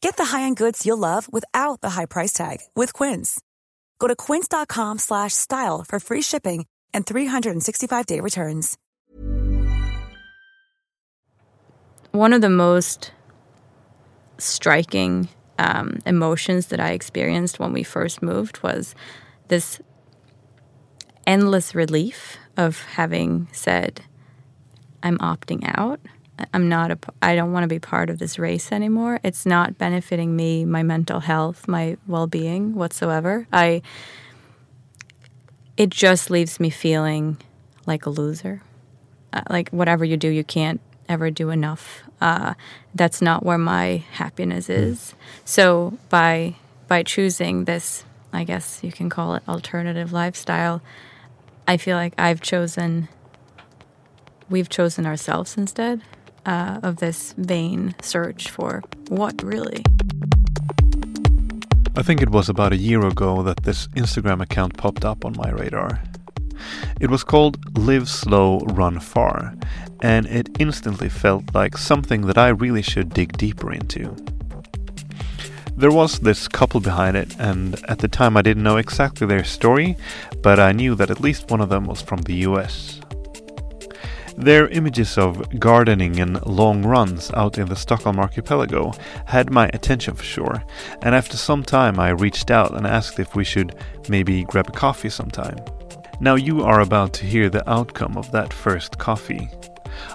Get the high-end goods you'll love without the high price tag with Quince. Go to quince.com slash style for free shipping and 365-day returns. One of the most striking um, emotions that I experienced when we first moved was this endless relief of having said, I'm opting out. I'm not a, I don't want to be part of this race anymore. It's not benefiting me, my mental health, my well-being whatsoever. I it just leaves me feeling like a loser. Uh, like whatever you do, you can't ever do enough. Uh, that's not where my happiness is. So by by choosing this, I guess you can call it alternative lifestyle, I feel like I've chosen we've chosen ourselves instead uh, of this vain search for what really. I think it was about a year ago that this Instagram account popped up on my radar. It was called Live Slow, Run Far, and it instantly felt like something that I really should dig deeper into. There was this couple behind it, and at the time I didn't know exactly their story, but I knew that at least one of them was from the US. Their images of gardening and long runs out in the Stockholm archipelago had my attention for sure, and after some time I reached out and asked if we should maybe grab a coffee sometime. Now you are about to hear the outcome of that first coffee.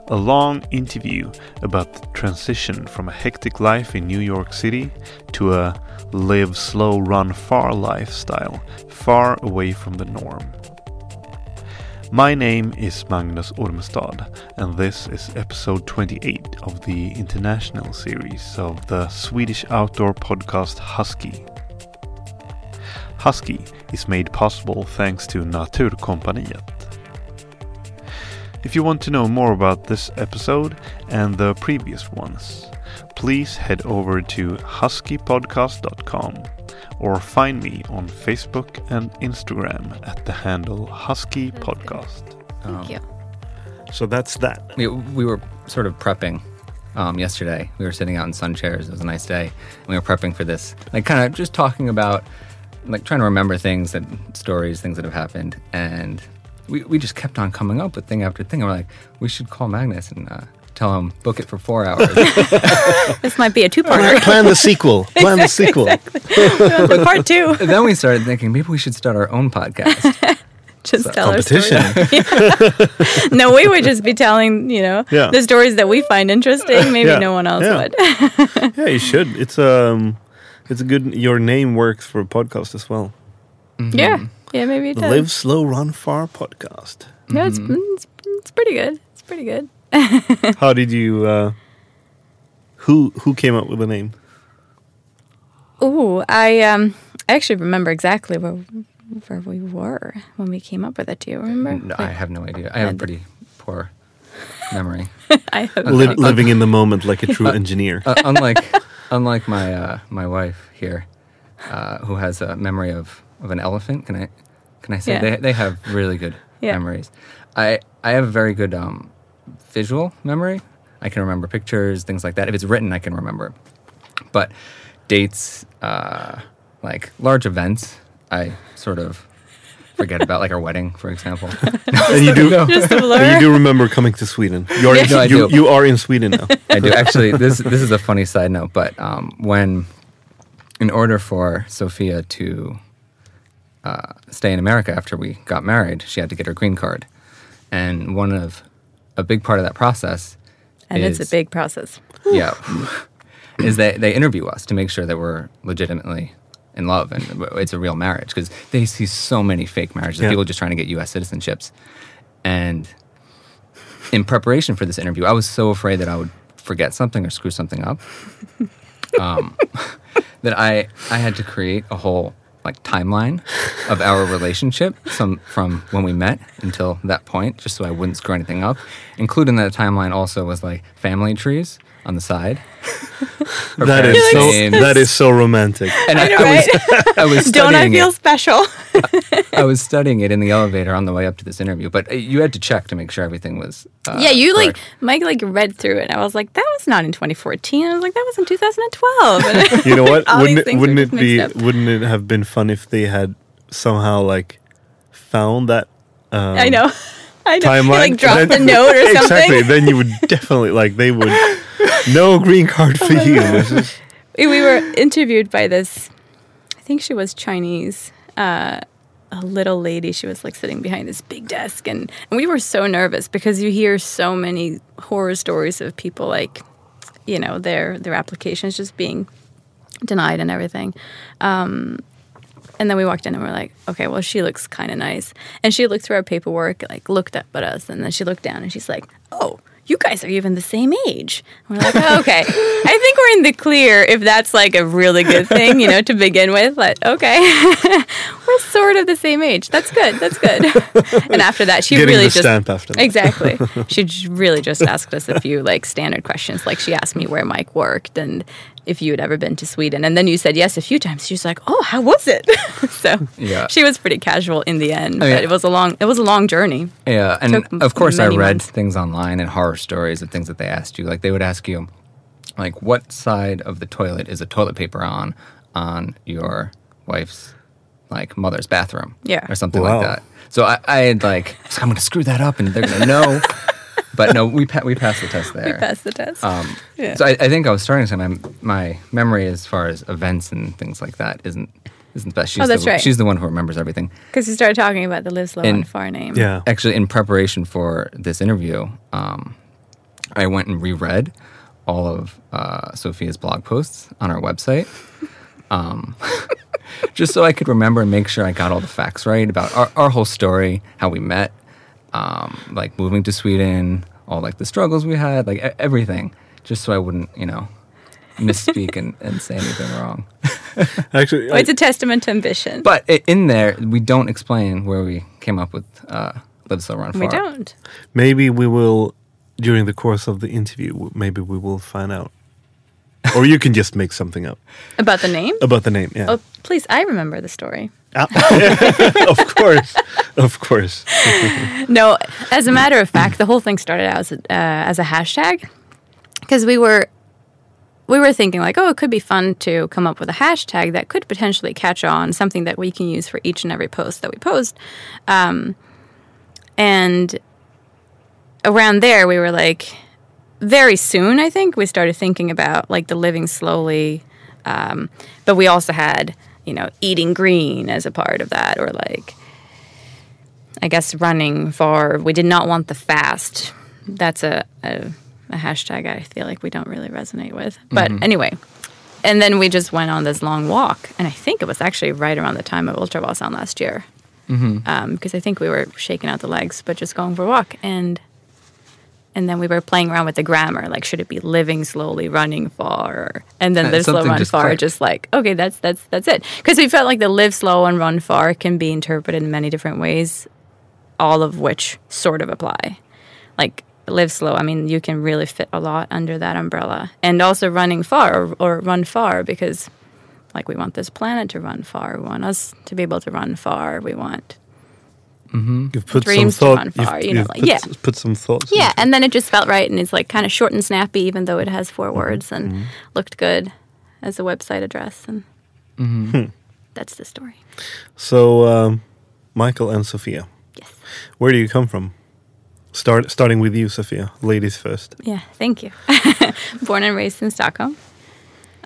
A long interview about the transition from a hectic life in New York City to a live slow, run far lifestyle, far away from the norm. My name is Magnus Ormestad, and this is episode 28 of the international series of the Swedish outdoor podcast Husky. Husky is made possible thanks to Naturkompaniet. If you want to know more about this episode and the previous ones, please head over to huskypodcast.com or find me on Facebook and Instagram at the handle Husky Podcast. Thank you. So that's that. We, we were sort of prepping um, yesterday. We were sitting out in sun chairs. It was a nice day. And we were prepping for this, like kind of just talking about, like trying to remember things that stories, things that have happened. And we, we just kept on coming up with thing after thing. And we're like, we should call Magnus and uh, tell him book it for four hours. This might be a two-parter. plan the sequel. Plan the sequel. the part two. And then we started thinking maybe we should start our own podcast. Just tell our story. Competition. No, we would just be telling, you know, Yeah. the stories that we find interesting. Maybe Yeah. no one else Yeah. would. yeah, you should. It's um, it's a good. Your name works for a podcast as well. Yeah. Yeah, maybe it does. Live slow, run far podcast. No, it's, it's, it's pretty good. It's pretty good. How did you? Uh, who who came up with the name? Oh, I um I actually remember exactly where where we were when we came up with it. Do you remember? no, I have no idea. I have a pretty poor memory. I have Li- living in the moment like a true engineer. uh, unlike unlike my uh, my wife here, uh, who has a memory of, of an elephant. Can I can I say Yeah. they they have really good Yeah. memories. I I have a very good um, visual memory. I can remember pictures, things like that. If it's written, I can remember. But dates, uh, like large events, I sort of forget about, like our wedding, for example. and you do. just a and blur. you do remember coming to Sweden. You're No, you, do. you are in Sweden now. I do actually. This this is a funny side note, but um, when, in order for Sophia to uh, stay in America after we got married, she had to get her green card, and one of a big part of that process And it's a big process. yeah, is that they interview us to make sure that we're legitimately in love and it's a real marriage because they see so many fake marriages, Yeah. people just trying to get U.S. citizenships. And in preparation for this interview, I was so afraid that I would forget something or screw something up um, that I I had to create a whole like timeline of our relationship some from when we met until that point just so I wouldn't screw anything up. Included in that timeline also was like family trees on the side. Her That is parents' so. names. That is so romantic. and I, know, I was I was Don't I feel it. special? I was studying it in the elevator on the way up to this interview, but uh, you had to check to make sure everything was. Uh, yeah, you like. Mike like read through it, and I was like, that was not in 2014. I was like, that was in 2012. You know what? all wouldn't it, wouldn't it be? up. Wouldn't it have been fun if they had somehow like found that? Um, I know. I know. Timeline. Like drop and the then- note or something. Exactly. Then you would definitely like they would. No green card for you. We were interviewed by this i think she was chinese uh, a little lady she was like sitting behind this big desk and, and we were so nervous because you hear so many horror stories of people like you know their their applications just being denied and everything um, and then we walked in and we're like okay well she looks kind of nice and she looked through our paperwork like looked up at us and then she looked down and she's like oh you guys are even the same age. We're like, oh, okay. I think we're in the clear if that's like a really good thing, you know, to begin with. But okay, we're sort of the same age. That's good. That's good. And after that, she getting really just stamp after that. exactly. She really just asked us a few like standard questions. Like she asked me where Mike worked and if you had ever been to Sweden. And then you said yes a few times. She was like, oh, how was it? so Yeah. she was pretty casual in the end. Oh, yeah. But it was a long. It was a long journey. Yeah, and of course, I read months. things online and horror stories of things that they asked you. Like they would ask you, like, what side of the toilet is a toilet paper on on your wife's like mother's bathroom? Yeah. or something Wow. like that. So I, I had like, so I'm going to screw that up, and they're going to know. but no, we pa- we passed the test there. We passed the test. Um, Yeah. So I, I think I was starting to say my my memory as far as events and things like that isn't isn't the best. She's Oh, that's the, right. She's the one who remembers everything. Because you started talking about the live slow and far name. Yeah. Actually, in preparation for this interview, um, I went and reread all of uh, Sophia's blog posts on our website, um, just so I could remember and make sure I got all the facts right about our, our whole story, how we met, um, like moving to Sweden, all like the struggles we had, like e- everything, just so I wouldn't, you know, misspeak and, and say anything wrong. Actually, Oh, it's a testament to ambition. But i- in there, we don't explain where we came up with uh, Live Slow Run Far. we don't. maybe we will during the course of the interview. Maybe we will find out, or you can just make something up About the name? about the name. Yeah, Oh, please, I remember the story. of course, of course. No, as a matter of fact, the whole thing started out as a, uh, as a hashtag because we were we were thinking like, oh, it could be fun to come up with a hashtag that could potentially catch on, something that we can use for each and every post that we post. Um, and around there, we were like, very soon, I think we started thinking about like the living slowly, um, but we also had you know eating green as a part of that, or like I guess running far. We did not want the fast. That's a, a, a hashtag I feel like we don't really resonate with. But mm-hmm. anyway, and then we just went on this long walk, and I think it was actually right around the time of Ultravasan last year, mm-hmm. um, because I think we were shaking out the legs, but just going for a walk, and and then we were playing around with the grammar, like should it be living slowly, running far, and then uh, the live slow, run just far, clicked. just like okay, that's that's that's it. Because we felt like the live slow and run far can be interpreted in many different ways, all of which sort of apply. Like live slow, I mean, you can really fit a lot under that umbrella, and also running far or, or run far because, like, we want this planet to run far. We want us to be able to run far. We want You've put Dreams some thought. run you've- far, you know, you've like- put, yeah. put some thoughts. Yeah, and then it just felt right, and it's like kind of short and snappy, even though it has 4 words and looked good as a website address, and that's the story. So, um, Michael and Sophia, Yes. where do you come from? Start starting with you, Sophia. Ladies first. Yeah. Thank you. Born and raised in Stockholm.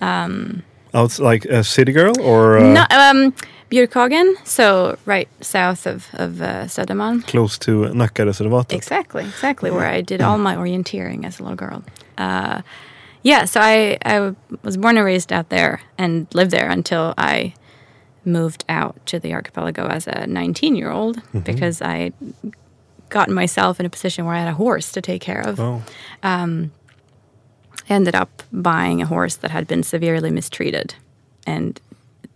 Um, Out like a city girl or uh, No, um, Björkhagen, so right south of of uh, Södermalm. close to Nackareservatet? Exactly, exactly where I did all my orienteering as a little girl. Uh, yeah, so I, I was born and raised out there and lived there until I moved out to the archipelago as a 19 year old because I gotten myself in a position where I had a horse to take care of. Oh, I ended up buying a horse that had been severely mistreated, and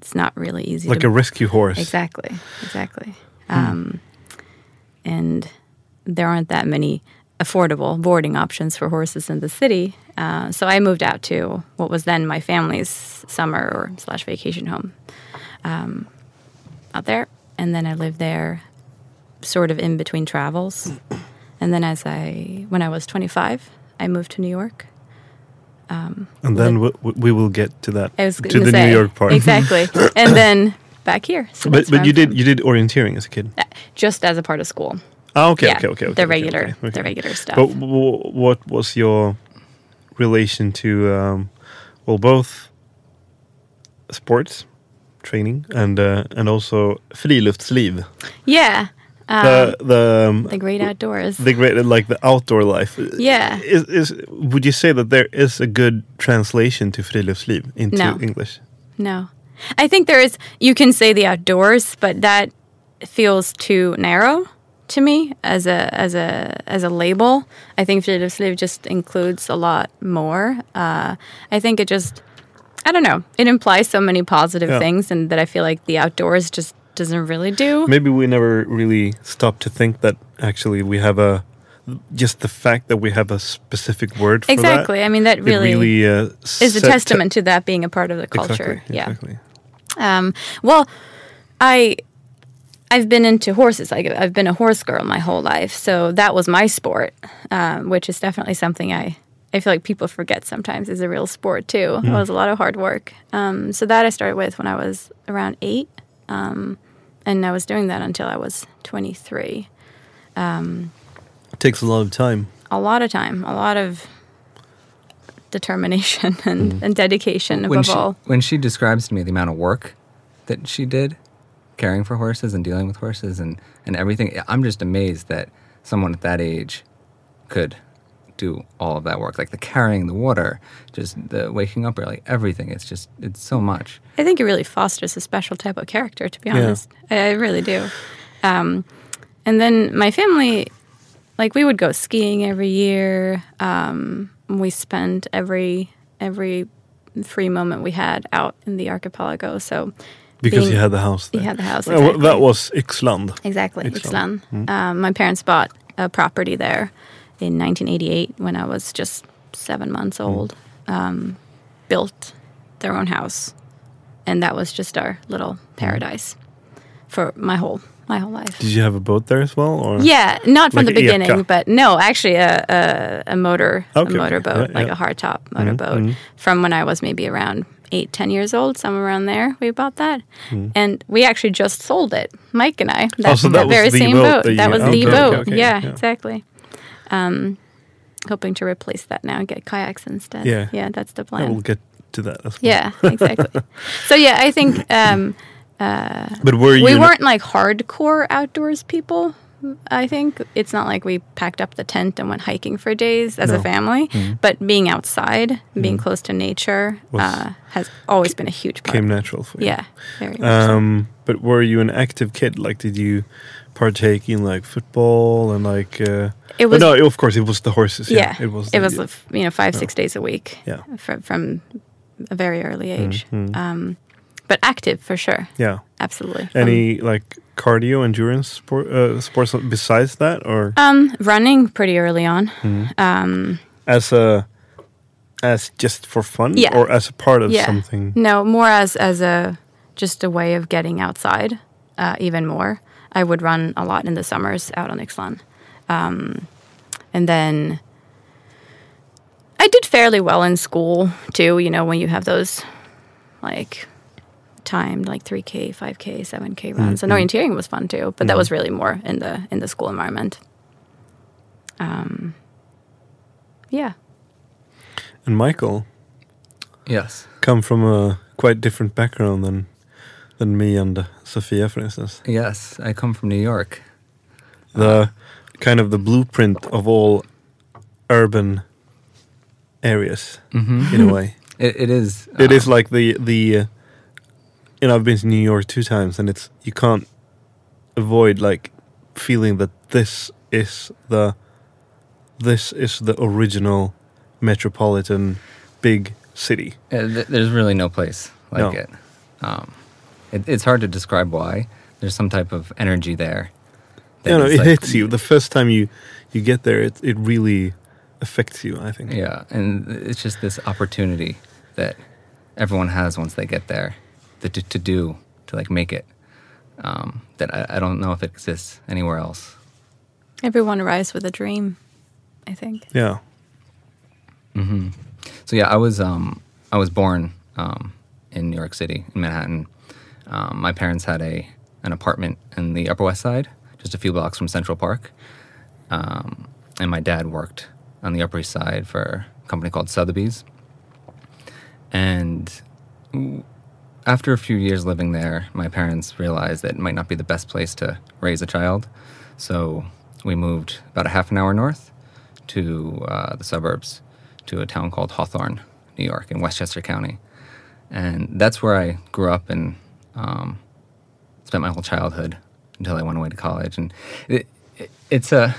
it's not really easy like to a rescue horse. Exactly, exactly. Um, and there aren't that many affordable boarding options for horses in the city. Uh, so I moved out to what was then my family's summer or slash vacation home um, out there, and then I lived there, sort of in between travels. And then as I, when I was 25, I moved to New York. And then we, we will get to that to the say, New York part. exactly, and then back here. So but but you did from. you did orienteering as a kid. just as a part of school. Ah, okay, Yeah, okay, okay, okay. the regular, okay, okay. the regular stuff. But w- what was your relation to um, well both sports training and uh, and also friluftsliv yeah, um, the the um, the great outdoors. the great like the outdoor life Yeah. is, is would you say that there is a good translation to friluftsliv into No. English no, I think there is. You can say the outdoors, but that feels too narrow to me as a as a as a label. I think friluftsliv just includes a lot more. Uh, I think it just, I don't know, it implies so many positive Yeah. things, and that I feel like the outdoors just doesn't really do. maybe we never really stop to think that actually we have a just the fact that we have a specific word for that Exactly. I mean, that really, really uh, is a testament to that being a part of the culture. Exactly, Yeah. exactly. Um, well, I I've been into horses. Like I've been a horse girl my whole life, so that was my sport, um, which is definitely something I I feel like people forget sometimes is a real sport too. It was a lot of hard work. Um, so that I started with when I was around eight, um, and I was doing that until I was twenty three. It takes a lot of time. A lot of time, a lot of determination and, and dedication when above she, all. when she describes to me the amount of work that she did caring for horses and dealing with horses and, and everything, I'm just amazed that someone at that age could do all of that work, like the carrying the water, just the waking up early, everything. It's just, it's so much. I think it really fosters a special type of character, to be Yeah. honest. I, I really do. Um, and then my family, like we would go skiing every year. Um, we spent every every free moment we had out in the archipelago. So Because being- you had the house you there. had the house. Well, that was Ixland. Exactly, Ixtlan. Ixtlan. Um, my parents bought a property there in 1988 when I was just seven months mm. old. Um, built their own house, and that was just our little mm. paradise for my whole my whole life. Did you have a boat there as well? Or Yeah, not from Like the beginning, but no, actually a a, a motor Okay, a okay. motorboat, Yeah, like yeah. a hardtop motorboat, mm, from when I was maybe around eight, ten years old, somewhere around there. We bought that, and we actually just sold it, Mike and I. That, Oh, so that was very the same boat boat. that That was okay, the okay, boat. okay, yeah, yeah. exactly. Um, hoping to replace that now and get kayaks instead. Yeah. yeah, that's the I we'll get to that. Yeah, exactly. so yeah, I think um, But were you we weren't like hardcore outdoors people. I think it's not like we packed up the tent and went hiking for days as No. a family, Mm-hmm. but being outside, being close to nature, uh, has always been a huge part. came natural for you? yeah, very much. so. Um, but were you an active kid? Like, did you partake in like football and like? Uh, It oh, was- no, of course it was the horses. Yeah, yeah, it was. It the- was you know five six days a week. Yeah. from, from a very early age. Mm-hmm. Um, but active for sure, Yeah. absolutely. Any like cardio endurance sport, uh, sports besides that, or Um, um, running pretty early on. Mm-hmm. Um, as a as just for fun, Yeah. or as a part of yeah. something? No, more as as a just a way of getting outside uh, even more. I would run a lot in the summers out on Ixtlan. Um, and then I did fairly well in school too, you know, when you have those like timed like 3k 5k 7k runs. And orienteering was fun too but that was really more in the in the school environment. Um yeah. And Michael? Yes. come from a quite different background than than me and uh, Sophia, for instance. Yes, I come from New York. The kind of the blueprint of all urban areas, Mm-hmm. in a way. It, it is. It is um, like the the. Uh, you know, I've been to New York two times, and it's you can't avoid like feeling that this is the this is the original metropolitan big city. uh, th- there's really no place like No. it. Um, it. It's hard to describe why. There's some type of energy there. that You know, is it like- hits you the first time you you get there. It it really affects you. I think. Yeah, and it's just this opportunity that everyone has once they get there, that to, to do to like make it. Um, that I, I don't know if it exists anywhere else. Everyone arrives with a dream, I think. Yeah. So yeah, I was um, I was born um, in New York City, in Manhattan. Um, my parents had a an apartment in the Upper West Side, just a few blocks from Central Park, um, and my dad worked on the Upper East Side for a company called Sotheby's. And after a few years living there, my parents realized that it might not be the best place to raise a child, so we moved about a half an hour north to uh, the suburbs to a town called Hawthorne, New York, in Westchester County. And that's where I grew up and um, spent my whole childhood until I went away to college. And it, it, it's a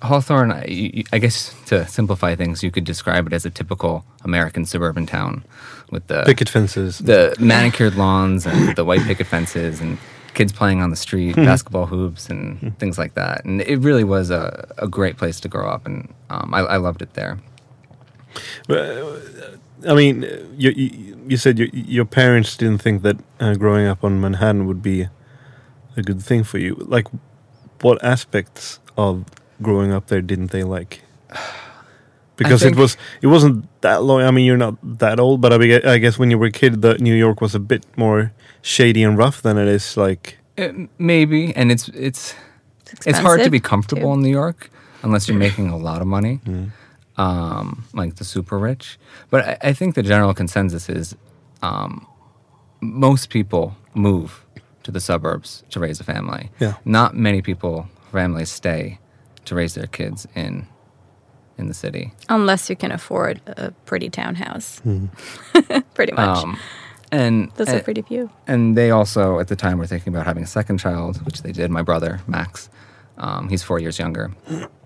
Hawthorne, I, I guess to simplify things, you could describe it as a typical American suburban town with the Picket fences. the manicured lawns and the white picket fences and kids playing on the street, basketball hoops and things like that. And it really was a, a great place to grow up, and um, I, I loved it there. I mean, you you, you said your your parents didn't think that uh, growing up on Manhattan would be a good thing for you. Like, what aspects of growing up there didn't they like? Because think- it was it wasn't that long. I mean, you're not that old, but I, be- I guess when you were a kid, the New York was a bit more shady and rough than it is like. Uh, maybe, and it's it's It's, it's hard to be comfortable too. in New York unless you're making a lot of money, um, like the super rich. But I, I think the general consensus is um, most people move to the suburbs to raise a family. Yeah. Not many people families stay to raise their kids in in the city. Unless you can afford a pretty townhouse. pretty much. Um, and that's are and- pretty few. and they also at the time were thinking about having a second child, which they did. My brother Max, um, he's four years younger,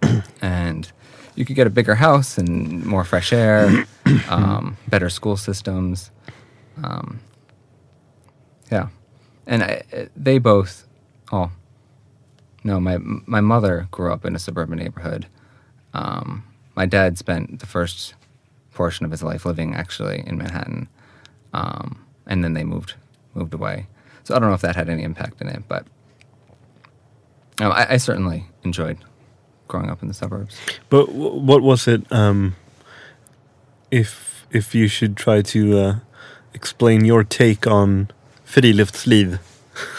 and you could get a bigger house and more fresh air, um, better school systems. Um, yeah, and I, they both. Oh, no, my my mother grew up in a suburban neighborhood. Um, my dad spent the first portion of his life living actually in Manhattan, um, and then they moved moved away. So I don't know if that had any impact in it, but um, I, I certainly enjoyed growing up in the suburbs. But w- what was it? Um, if if you should try to uh, explain your take on friluftsliv,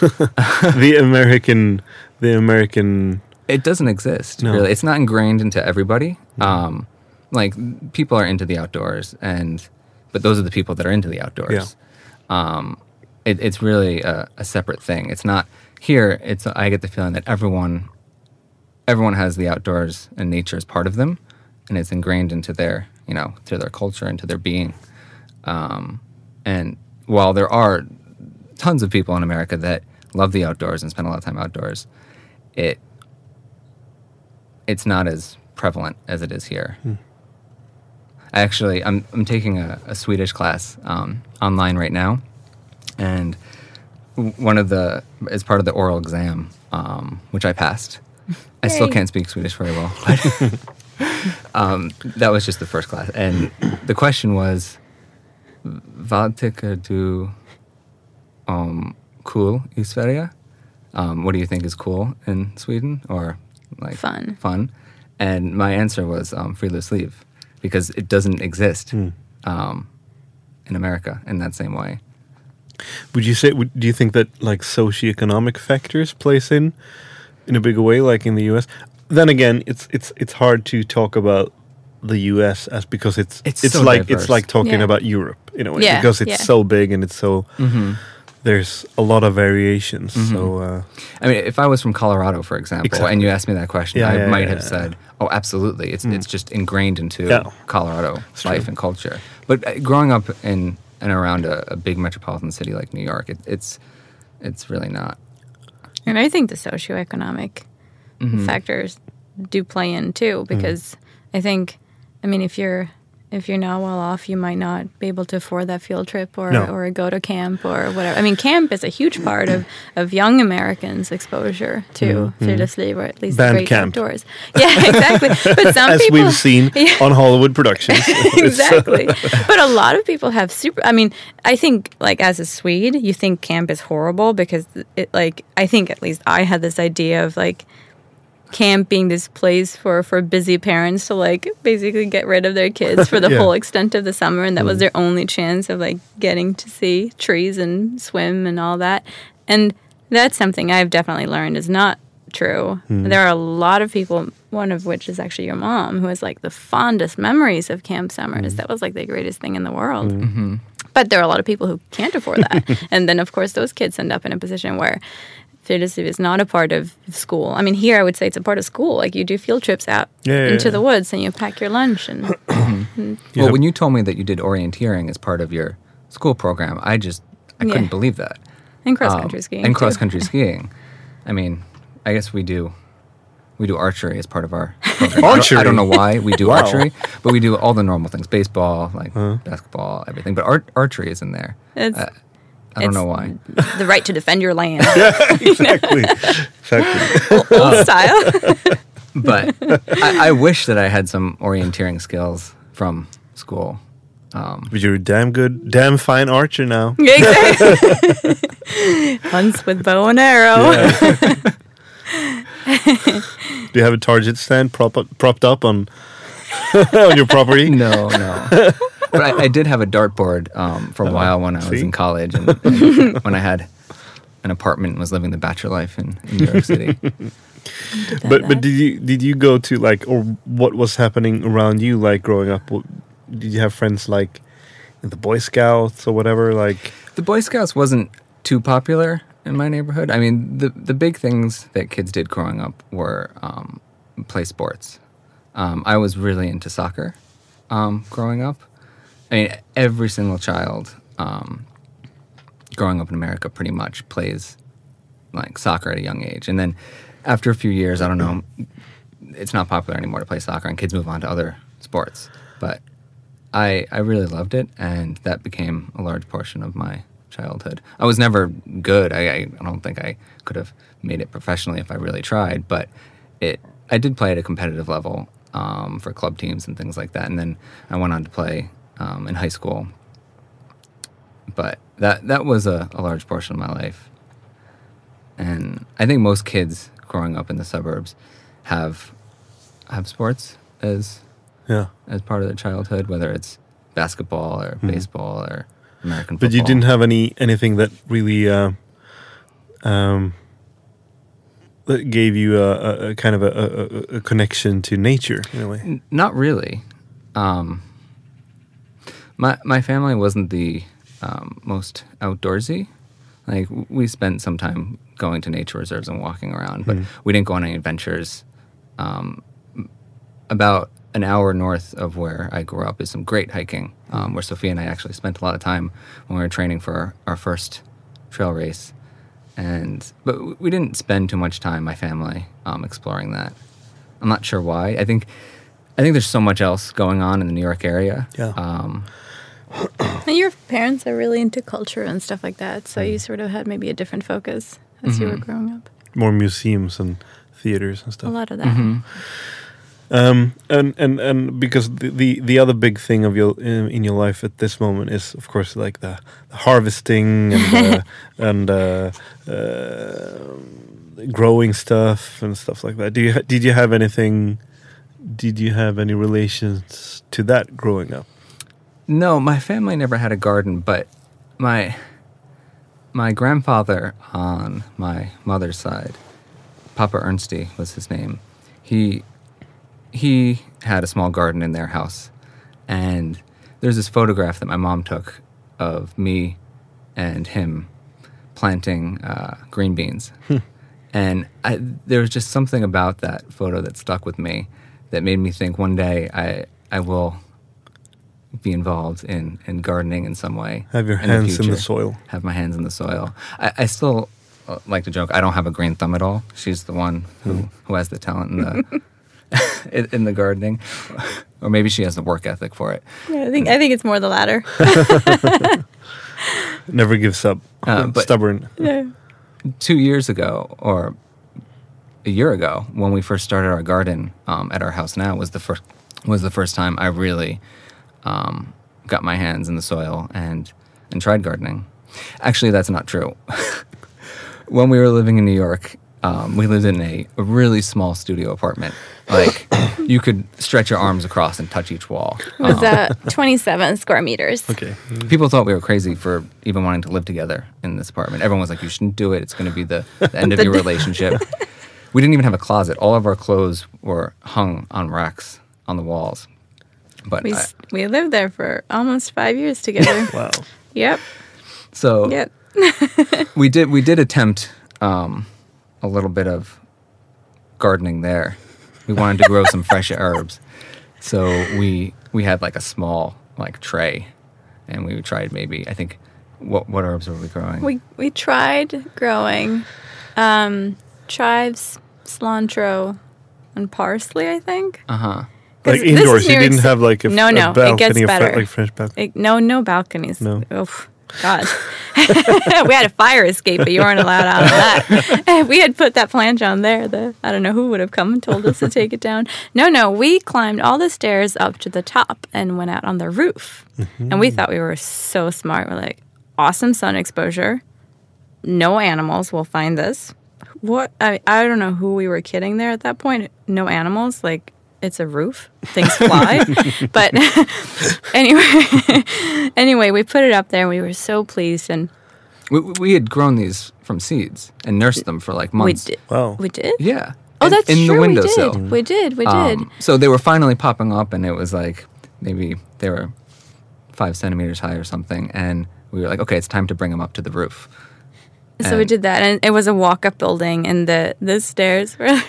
the American, the American. It doesn't exist No. really. It's not ingrained into everybody. Um, like people are into the outdoors, and but those are the people that are into the outdoors. Um, it, it's really a, a separate thing. It's not here. It's I get the feeling that everyone everyone has the outdoors and nature as part of them, and it's ingrained into their you know to their culture into their being. Um, and while there are tons of people in America that love the outdoors and spend a lot of time outdoors, it it's not as prevalent as it is here. I actually, I'm, I'm taking a, a Swedish class um, online right now, and one of the is part of the oral exam, um, which I passed. I still can't speak Swedish very well, but um, that was just the first class, and the question was, "Vad tycker du um, cool i Sverige?" Um, what do you think is cool in Sweden, or like Fun. Fun, and my answer was um, friluftsliv, because it doesn't exist um, in America in that same way. Would you say? Would, do you think that like socioeconomic factors plays in in a bigger way, like in the U.S.? Then again, it's it's it's hard to talk about the U.S. as because it's It's it's so like diverse. it's like talking Yeah. about Europe in a way Yeah, because it's yeah. so big and it's so Mm-hmm. there's a lot of variations. So uh, I mean, if I was from Colorado, for example, Exactly. and you asked me that question, Yeah, I yeah, might yeah, have yeah. said, "Oh, absolutely. It's it's just ingrained into Yeah. Colorado It's life true. and culture." But uh, growing up in and around a, a big metropolitan city like New York, it, it's it's really not. And I think the socioeconomic mm-hmm. factors do play in too, because I think, I mean, if you're if you're not well off, you might not be able to afford that field trip or No. or go to camp or whatever. I mean, camp is a huge part of of young Americans' exposure to friluftsliv, or at least the great camp. outdoors. Yeah, exactly. But some as people, we've seen Yeah. on Hollywood productions, uh, exactly. but a lot of people have super. I mean, I think like as a Swede, you think camp is horrible because it like I think at least I had this idea of like camp being this place for for busy parents to like basically get rid of their kids for the Yeah. whole extent of the summer and that was mm. their only chance of like getting to see trees and swim and all that. And that's something i've definitely learned is not true. Mm. There are a lot of people one of which is actually your mom who has like the fondest memories of camp summers. Mm. That was like the greatest thing in the world. Mm-hmm. But there are a lot of people who can't afford that. and then, of course, those kids end up in a position where friluftsliv is not a part of school. I mean, here I would say it's a part of school. Like you do field trips out Yeah, yeah, into yeah. the woods and you pack your lunch and Well, Yeah. when you told me that you did orienteering as part of your school program, I just I Yeah. couldn't believe that. and cross Um, country skiing. and cross country skiing. I mean, I guess we do we do archery as part of our program. I don't- I don't, know why we do Wow. archery, but we do all the normal things: baseball, like basketball, everything. But art, archery is in there. It's- Uh, I don't it's- know why. the right to defend your land, exactly, exactly. old uh, style. But I, I wish that I had some orienteering skills from school. Um, but you're a damn good, damn fine archer now. exactly. Hunts with bow and arrow. Do you have a target stand prop propped up on on your property? No, no. But I, I did have a dartboard um, for a while when I was see? in college, and, and when I had an apartment and was living the bachelor life in, in New York City. But but did you did you go to like or what was happening around you like growing up? What, did you have friends like in the Boy Scouts or whatever? Like The Boy Scouts wasn't too popular in my neighborhood. I mean, the the big things that kids did growing up were um, play sports. Um, I was really into soccer um, growing up. I mean, every single child um, growing up in America pretty much plays like soccer at a young age, and then after a few years, I don't know, it's not popular anymore to play soccer, and kids move on to other sports. But I I really loved it, and that became a large portion of my childhood. I was never good. I I, don't think I could have made it professionally if I really tried, but it I did play at a competitive level um, for club teams and things like that, and then I went on to play um, in high school. But that that was a, a large portion of my life, and I think most kids growing up in the suburbs have have sports as yeah. as part of their childhood, whether it's basketball or baseball or American football. But you didn't have any anything that really uh, um, that gave you a, a, a kind of a, a, a connection to nature in a way. N- Not really. Um, my my family wasn't the um, most outdoorsy. Like we spent some time going to nature reserves and walking around, but we didn't go on any adventures. Um, about an hour north of where I grew up is some great hiking, um, where Sophia and I actually spent a lot of time when we were training for our, our first trail race. And but we didn't spend too much time, my family, um, exploring that. I'm not sure why. I think I think there's so much else going on in the New York area. Yeah. Um, your parents are really into culture and stuff like that, so you sort of had maybe a different focus as you were growing up. More museums and theaters and stuff. A lot of that. Um, and and and because the, the the other big thing of your in, in your life at this moment is of course like the, the harvesting and uh, and uh, uh, growing stuff and stuff like that. Do you did you have anything? Did you have any relations to that growing up? No, my family never had a garden, but my my grandfather on my mother's side, Papa Ernsty was his name. He he had a small garden in their house, and there's this photograph that my mom took of me and him planting uh, green beans, and I, there was just something about that photo that stuck with me that made me think one day I I will be involved in, in gardening in some way. Have your in the hands in the future. soil. Have my hands in the soil. I, I still uh, like to joke. I don't have a green thumb at all. She's the one who, who has the talent in the in, in the gardening, or maybe she has the work ethic for it. Yeah, I think I think it's more the latter. Never gives up. Uh, but- Stubborn. yeah. Two years ago, or a year ago, when we first started our garden um, at our house now, was the first was the first time I really um, got my hands in the soil and and tried gardening. Actually, that's not true. when we were living in New York, um, we lived in a, a really small studio apartment. Like you could stretch your arms across and touch each wall. It was Um, uh, 27 square meters. Okay. people thought we were crazy for even wanting to live together in this apartment. Everyone was like, "You shouldn't do it. It's going to be the, the end of your relationship." we didn't even have a closet. All of our clothes were hung on racks on the walls. But We I- we lived there for almost five years together. Wow. yep. so Yep. we did we did attempt um, a little bit of gardening there. We wanted to grow some fresh herbs, so we we had like a small like tray, and we tried maybe I think what what herbs were we growing? We we tried growing um, chives, cilantro, and parsley. I think. uh huh. Like 'Cause this is indoors, you didn't have like a, No, a no, it balcony, gets a fr- better. like French balcony. It, no, no balconies. No. Oh, God. we had a fire escape, but you weren't allowed out of that. If we had put that planch on there, the I don't know who would have come and told us to take it down. No, no, we climbed all the stairs up to the top and went out on the roof. Mm-hmm. And we thought we were so smart. We're like, awesome sun exposure. No animals will find this. What I I don't know who we were kidding there at that point. No animals, like it's a roof. Things fly. but anyway, anyway, we put it up there and we were so pleased and We, we had grown these from seeds and nursed them for like months. we did. Wow. We did? Yeah. Oh, In- that's in true. the we windowsill. did. We did. We did. Um, so they were finally popping up, and it was like maybe they were five centimeters high or something. And we were like, okay, it's time to bring them up to the roof. so we did that, and it was a walk-up building, and the the stairs were like,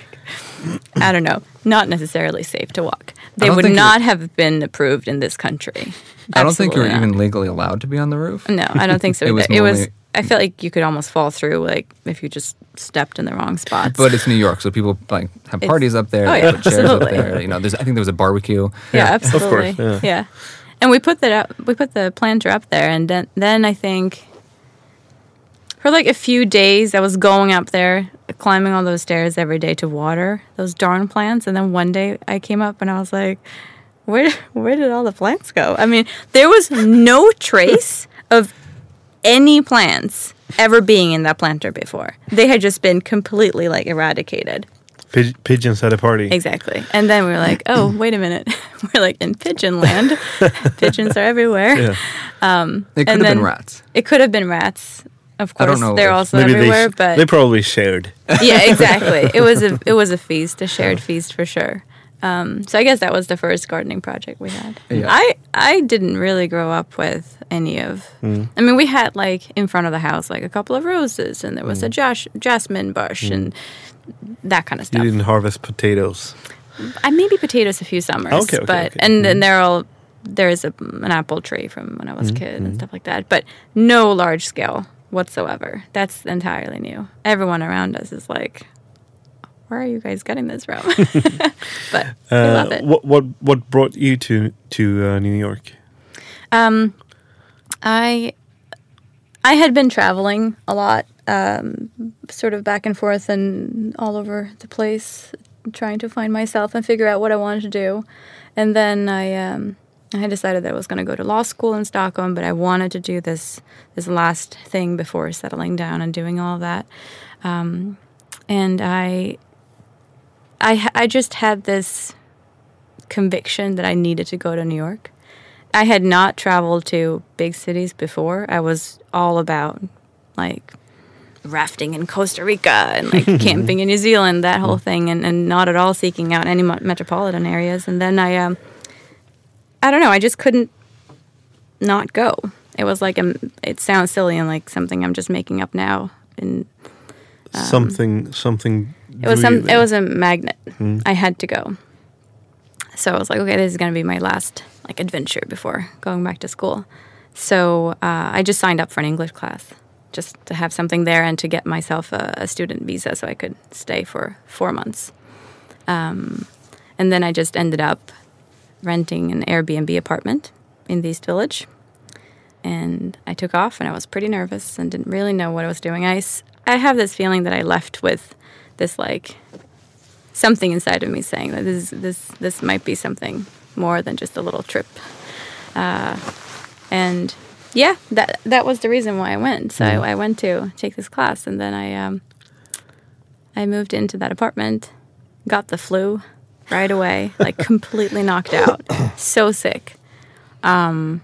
I don't know, not necessarily safe to walk. They would not have been approved in this country. I don't think you were not. even legally allowed to be on the roof. No, I don't think so. It was it was. I felt like you could almost fall through, like if you just stepped in the wrong spots. But it's New York, so people like have It's- parties up there. oh, they yeah, put chairs up absolutely. there. You know, there's I think there was a barbecue. yeah, of course, absolutely. yeah. And we put that up. We put the planter up there, and then then I think for like a few days, I was going up there, climbing all those stairs every day to water those darn plants. And then one day, I came up and I was like, "Where where did all the plants go?" I mean, there was no trace of any plants ever being in that planter before. They had just been completely like eradicated. Pig- pigeons at a party. Exactly. And then we were like, oh, wait a minute. we're like in pigeon land. Pigeons are everywhere. Yeah. Um, it could And have been rats. It could have been rats. Of I don't course, know they're also Maybe they, everywhere, sh- but they probably shared. yeah, exactly. It was a it was a feast, a shared feast for sure. Um, so I guess that was the first gardening project we had. Yeah. I I didn't really grow up with any of. Mm. I mean, we had like in front of the house like a couple of roses, and there was a mm. jas- jasmine bush mm. and that kind of stuff. You didn't harvest potatoes. I maybe potatoes a few summers, Okay, okay, but okay. and then there all there's a, an apple tree from when I was a kid Mm-hmm. and stuff like that, but no large scale whatsoever. That's entirely new. Everyone around us is like, "Where are you guys getting this from?" but we love Uh, it. what what what brought you to to uh, New York? Um, I I had been traveling a lot, um, sort of back and forth and all over the place, trying to find myself and figure out what I wanted to do. And then I um, I had decided that I was going to go to law school in Stockholm, but I wanted to do this this last thing before settling down and doing all that. Um, and I I I just had this conviction that I needed to go to New York. I had not traveled to big cities before. I was all about like rafting in Costa Rica and like camping in New Zealand, that whole thing, and, and not at all seeking out any metropolitan areas. And then I, um, I don't know, I just couldn't not go. It was like a, it sounds silly and like something I'm just making up now. And something, something. Um, it was some, it was a magnet. I had to go. So I was like, okay, this is going to be my last like adventure before going back to school. So uh, I just signed up for an English class just to have something there and to get myself a, a student visa so I could stay for four months. Um, and then I just ended up renting an Airbnb apartment in the East Village. And I took off and I was pretty nervous and didn't really know what I was doing. I, I have this feeling that I left with this like something inside of me saying that this this this might be something more than just a little trip. Uh, and yeah, that that was the reason why I went. So I, I went to take this class, and then I um, I moved into that apartment, got the flu right away, like completely knocked out, so sick. Um,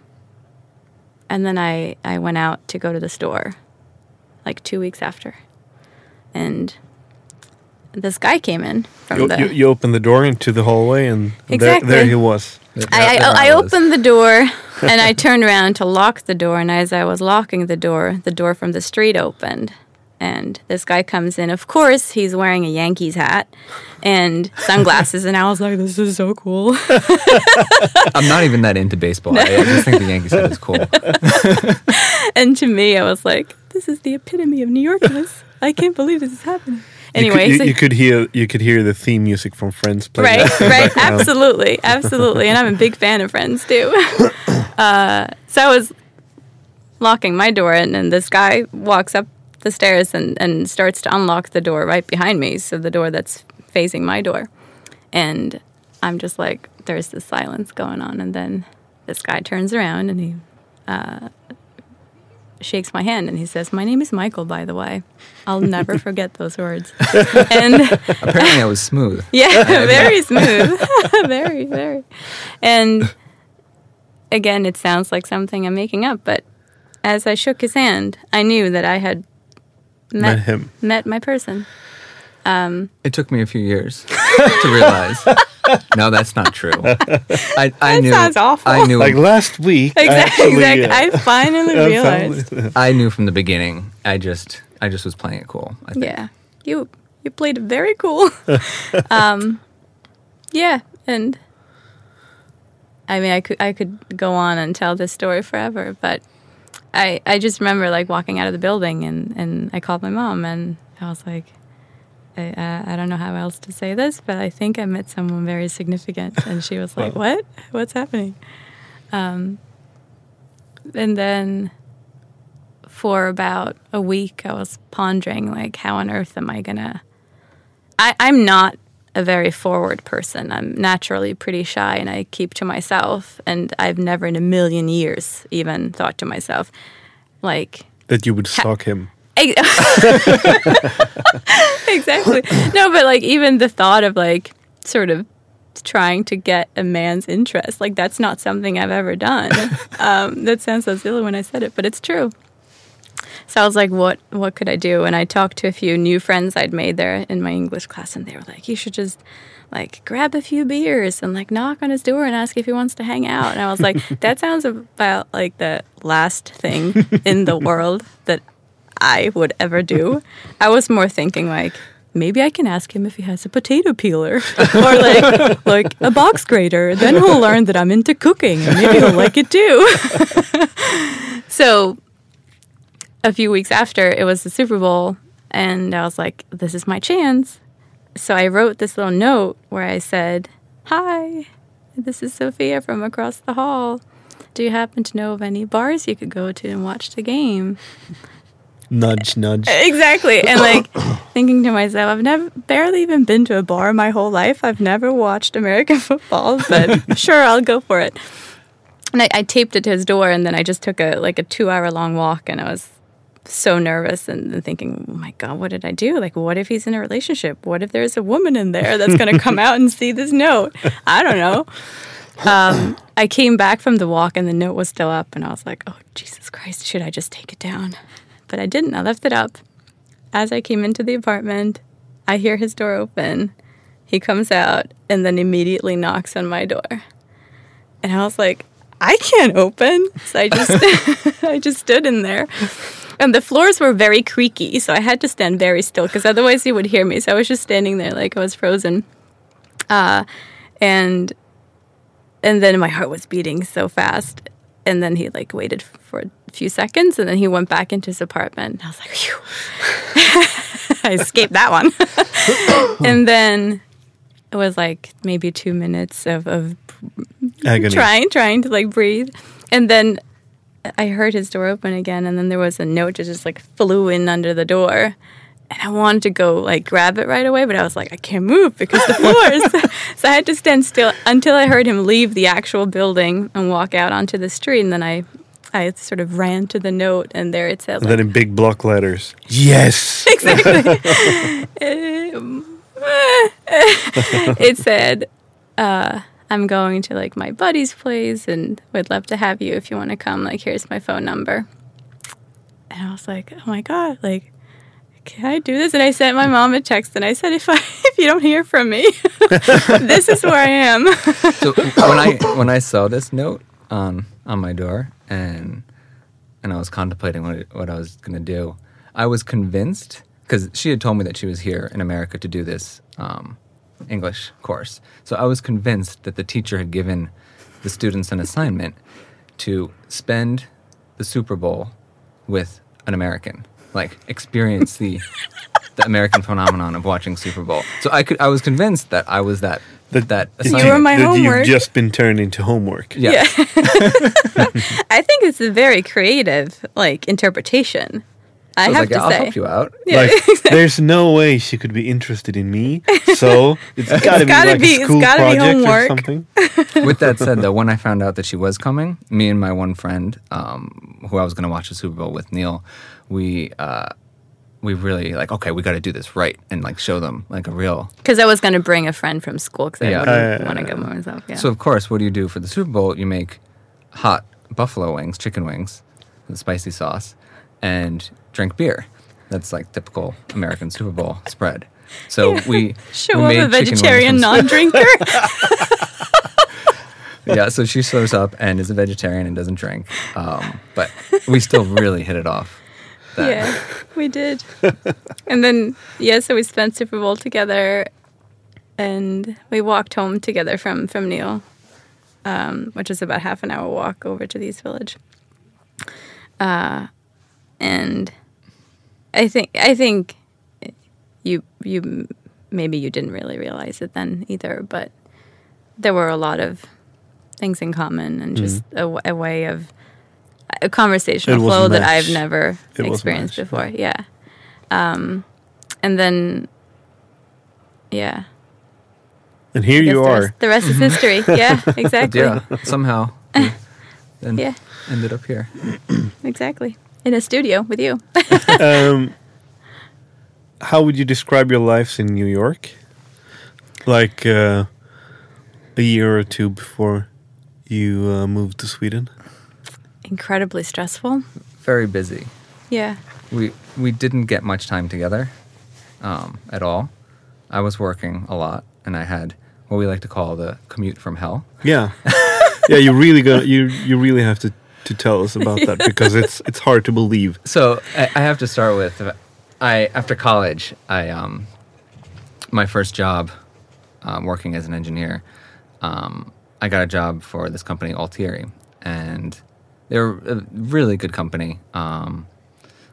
and then I I went out to go to the store, like two weeks after, and this guy came in from You, the. you, you opened the door into the hallway, and there, Exactly. there he was. I, I, I opened the door and I turned around to lock the door. And as I was locking the door, the door from the street opened. And this guy comes in. Of course, he's wearing a Yankees hat and sunglasses. and I was like, this is so cool. I'm not even that into baseball. I, I just think the Yankees hat is cool. and to me, I was like, this is the epitome of New Yorkness. I can't believe this is happening. You could- Anyway, you, so- you could hear you could hear the theme music from Friends playing. right right background. absolutely absolutely and i'm a big fan of friends too uh, so i was locking my door and, and this guy walks up the stairs and, and starts to unlock the door right behind me so the door that's facing my door and i'm just like there's this silence going on and then this guy turns around and he uh, shakes my hand and he says my name is michael by the way i'll never forget those words and Apparently, I was smooth. yeah, very smooth. very, very. And again, it sounds like something I'm making up, but as I shook his hand, I knew that I had met, Met him. met my person. Um, It took me a few years to realize. No, that's not true. I, I knew. sounds awful. I knew. Like last week, I Exactly. actually, exactly. uh, I finally I realized. found- I knew from the beginning. I just, I just was playing it cool. I think. Yeah, you you played it very cool. um, yeah, and I mean, I could I could go on and tell this story forever, but I I just remember like walking out of the building and and I called my mom and I was like. I, uh, I don't know how else to say this, but I think I met someone very significant. And she was like, What? What's happening? Um, and then for about a week, I was pondering, like, how on earth am I gonna? I, I'm not a very forward person. I'm naturally pretty shy, and I keep to myself. And I've never in a million years even thought to myself, like, that you would stalk him. exactly. No, but like even the thought of like sort of trying to get a man's interest, like that's not something I've ever done. um, that sounds so silly when I said it, but it's true. So I was like, what what could I do? And I talked to a few new friends I'd made there in my English class, and they were like, you should just like grab a few beers and like knock on his door and ask if he wants to hang out. And I was like, that sounds about like the last thing in the world that I would ever do. I was more thinking like maybe I can ask him if he has a potato peeler or like like a box grater. Then he'll learn that I'm into cooking and maybe he'll like it too. so a few weeks after it was the Super Bowl and I was like this is my chance. So I wrote this little note where I said, "Hi, this is Sophia from across the hall. Do you happen to know of any bars you could go to and watch the game?" Nudge, nudge. Exactly. And like thinking to myself, I've never barely even been to a bar my whole life. I've never watched American football, but sure, I'll go for it. And I, I taped it to his door, and then I just took a like a two hour long walk, and I was so nervous and, thinking, oh my god, what did I do? Like, what if he's in a relationship? What if there's a woman in there that's going to come out and see this note? I don't know. Um, I came back from the walk, and the note was still up, and I was like, oh Jesus Christ, should I just take it down? But I didn't. I left it up. as I came into the apartment, I hear his door open. He comes out and then immediately knocks on my door. And I was like, I can't open. So I just I just stood in there. And the floors were very creaky, so I had to stand very still because otherwise he would hear me. So I was just standing there like I was frozen. Uh, and and then my heart was beating so fast. And then he like waited for a few seconds, and then he went back into his apartment. I was like, Phew. I escaped that one. and then it was like maybe two minutes of, of Agony. trying, trying to like breathe. And then I heard his door open again, and then there was a note that just like flew in under the door. And I wanted to go like grab it right away, but I was like, I can't move because the floors. so I had to stand still until I heard him leave the actual building and walk out onto the street. And then I, I sort of ran to the note, and there it said, And then in big block letters. Yes. Exactly. It said, uh, I'm going to like my buddy's place and would love to have you if you want to come. Like, here's my phone number. And I was like, oh my God, like, can I do this? And I sent my mom a text and I said, if I if you don't hear from me, this is where I am. So when I when I saw this note on on my door and and I was contemplating what what I was gonna do, I was convinced because she had told me that she was here in America to do this um, English course. So I was convinced that the teacher had given the students an assignment to spend the Super Bowl with an American, like experience the the American phenomenon of watching Super Bowl. So I could I was convinced that I was that that, that You were my that homework. You've just been turned into homework. yeah. I think it's a very creative like interpretation. I, I was have like, to yeah, I'll say. help you out. Like, there's no way she could be interested in me. So it's gotta be gotta like be- a it's school gotta be project or homework. something. With that said, though, when I found out that she was coming, me and my one friend, um, who I was going to watch the Super Bowl with, Neil, we uh, we really like, okay, we got to do this right and like show them like a real. Because I was going to bring a friend from school because I Yeah. wouldn't Uh, want to go by myself. Yeah. So of course, what do you do for the Super Bowl? You make hot buffalo wings, chicken wings, with spicy sauce, and drink beer. That's like typical American Super Bowl spread. So we Show we up made a vegetarian non-drinker. yeah, so she shows up and is a vegetarian and doesn't drink. Um, but we still really hit it off. Yeah, we did. and then yeah, so we spent Super Bowl together, and we walked home together from from Neil, um, which is about half an hour walk over to the East Village. Uh, and I think I think you you maybe you didn't really realize it then either, but there were a lot of things in common and just a way of a conversational. It was a flow that. I've never It experienced match, before. Yeah. Um, and then, yeah. And here I guess you the are. Rest, the rest is history. Yeah, exactly. Yeah, somehow we then Yeah. ended up here. Exactly. In a studio with you. um, how would you describe your lives in New York? Like uh, a year or two before you uh, moved to Sweden? Incredibly stressful. Very busy. Yeah. We we didn't get much time together um, at all. I was working a lot, and I had what we like to call the commute from hell. Yeah, yeah. You really got you. You really have to to tell us about that because it's it's hard to believe. So I, I have to start with I after college I um my first job um, working as an engineer um, I got a job for this company Altieri and they're a really good company um,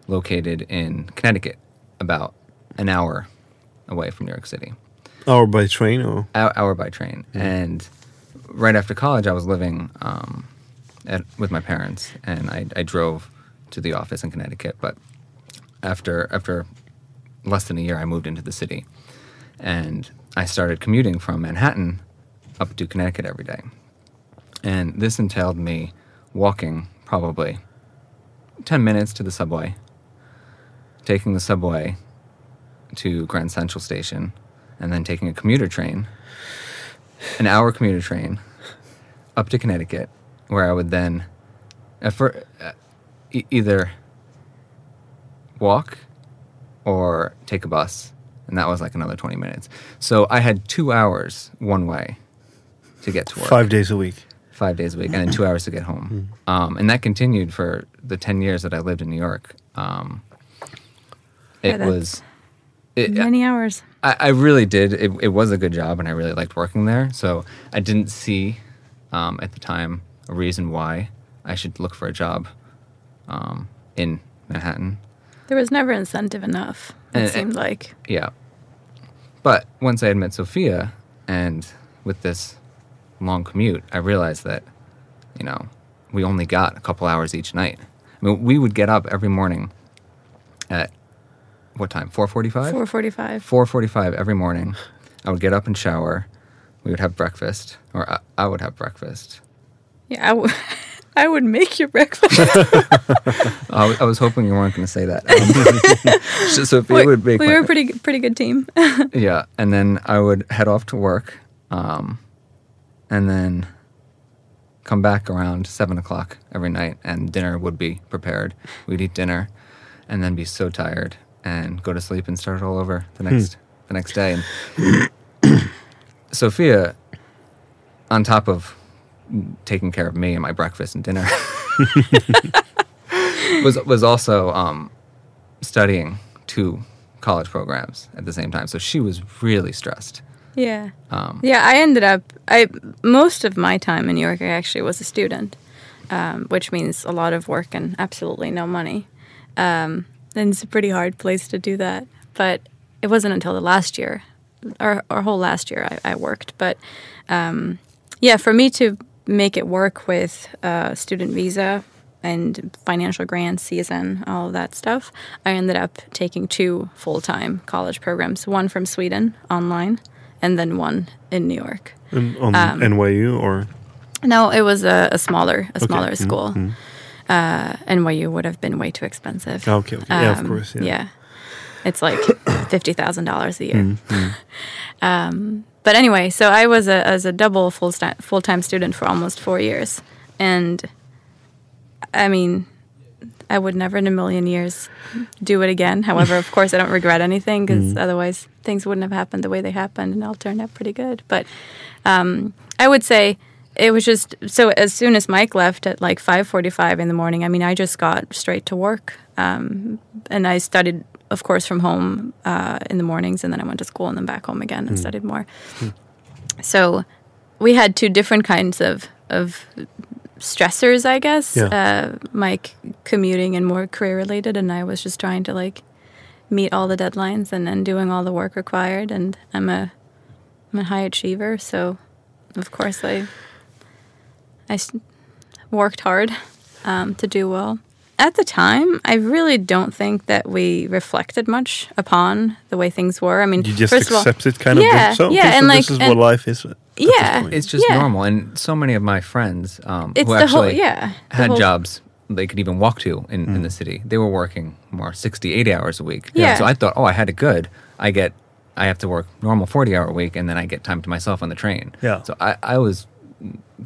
located in Connecticut about an hour away from New York City Or by train or hour, hour by train. And right after college, I was living um, at, with my parents, and I, I drove to the office in Connecticut. But after after less than a year, I moved into the city, and I started commuting from Manhattan up to Connecticut every day. And this entailed me walking probably ten minutes to the subway, taking the subway to Grand Central Station, and then taking a commuter train, an hour commuter train, up to Connecticut, where I would then, uh, for, uh, e- either walk or take a bus, and that was like another 20 minutes. So I had two hours one way to get to work Five days a week. five days a week, and then two hours to get home. Um, and that continued for the ten years that I lived in New York. Um, it that's was. It, Many hours. I, I really did. It, it was a good job, and I really liked working there. So I didn't see um, at the time a reason why I should look for a job um, in Manhattan. There was never incentive enough. It And- seemed like. Yeah. But once I had met Sophia, and with this long commute, I realized that, you know, we only got a couple hours each night. I mean, we would get up every morning at what time? Four forty-five. Four forty-five. Four forty-five every morning. I would get up and shower. We would have breakfast, or I, I would have breakfast. Yeah, I, w- I would make your breakfast. I, was- I was hoping you weren't going to say that. Um, so Sophia we would make we my- were a pretty pretty good team. Yeah, and then I would head off to work, um, and then come back around seven o'clock every night, and dinner would be prepared. We'd eat dinner, and then be so tired and go to sleep and start all over the next the next day. And Sophia, on top of taking care of me and my breakfast and dinner, was was also um, studying two college programs at the same time. So she was really stressed. yeah. Um, Yeah, I ended up. I most of my time in New York, I actually was a student, um, which means a lot of work and absolutely no money. Um, and it's a pretty hard place to do that. But it wasn't until the last year, our, our whole last year, I, I worked. But um, yeah, for me to make it work with uh, student visa and financial grants, CSN, all of that stuff, I ended up taking two full time college programs one from Sweden online and then one in New York. And on Um, NYU or No, it was a, a smaller a smaller Mm, school. mm. Uh, NYU would have been way too expensive. Oh, okay, okay. yeah, of Um, course. Yeah. It's like fifty thousand dollars a year. Mm, mm. Um, but anyway, so I was a, as a double full sta- full time student for almost four years, and I mean, I would never in a million years do it again. However, of course, I don't regret anything because otherwise things wouldn't have happened the way they happened, and all turned out pretty good. But um, I would say it was just so as soon as Mike left at like five forty five in the morning. I mean, I just got straight to work, um, and I studied, of course, from home uh, in the mornings, and then I went to school and then back home again and studied more. So we had two different kinds of of stressors, I guess. Yeah. Uh, Mike commuting and more career related, and I was just trying to like meet all the deadlines and then doing all the work required. And I'm a I'm a high achiever, so of course I I worked hard um, to do well. At the time, I really don't think that we reflected much upon the way things were. I mean, You just first of all, accept it kind of. Yeah, so, okay, yeah, so and this like- is and- what life is. Yeah. it's just Yeah. normal, and so many of my friends um, who the whole- actually yeah, had whole- jobs they could even walk to in, Mm. in the city. They were working more 60, 80 hours a week. Yeah. So I thought, oh, I had it good. I get, I have to work normal 40 hour a week and then I get time to myself on the train. Yeah. So I, I was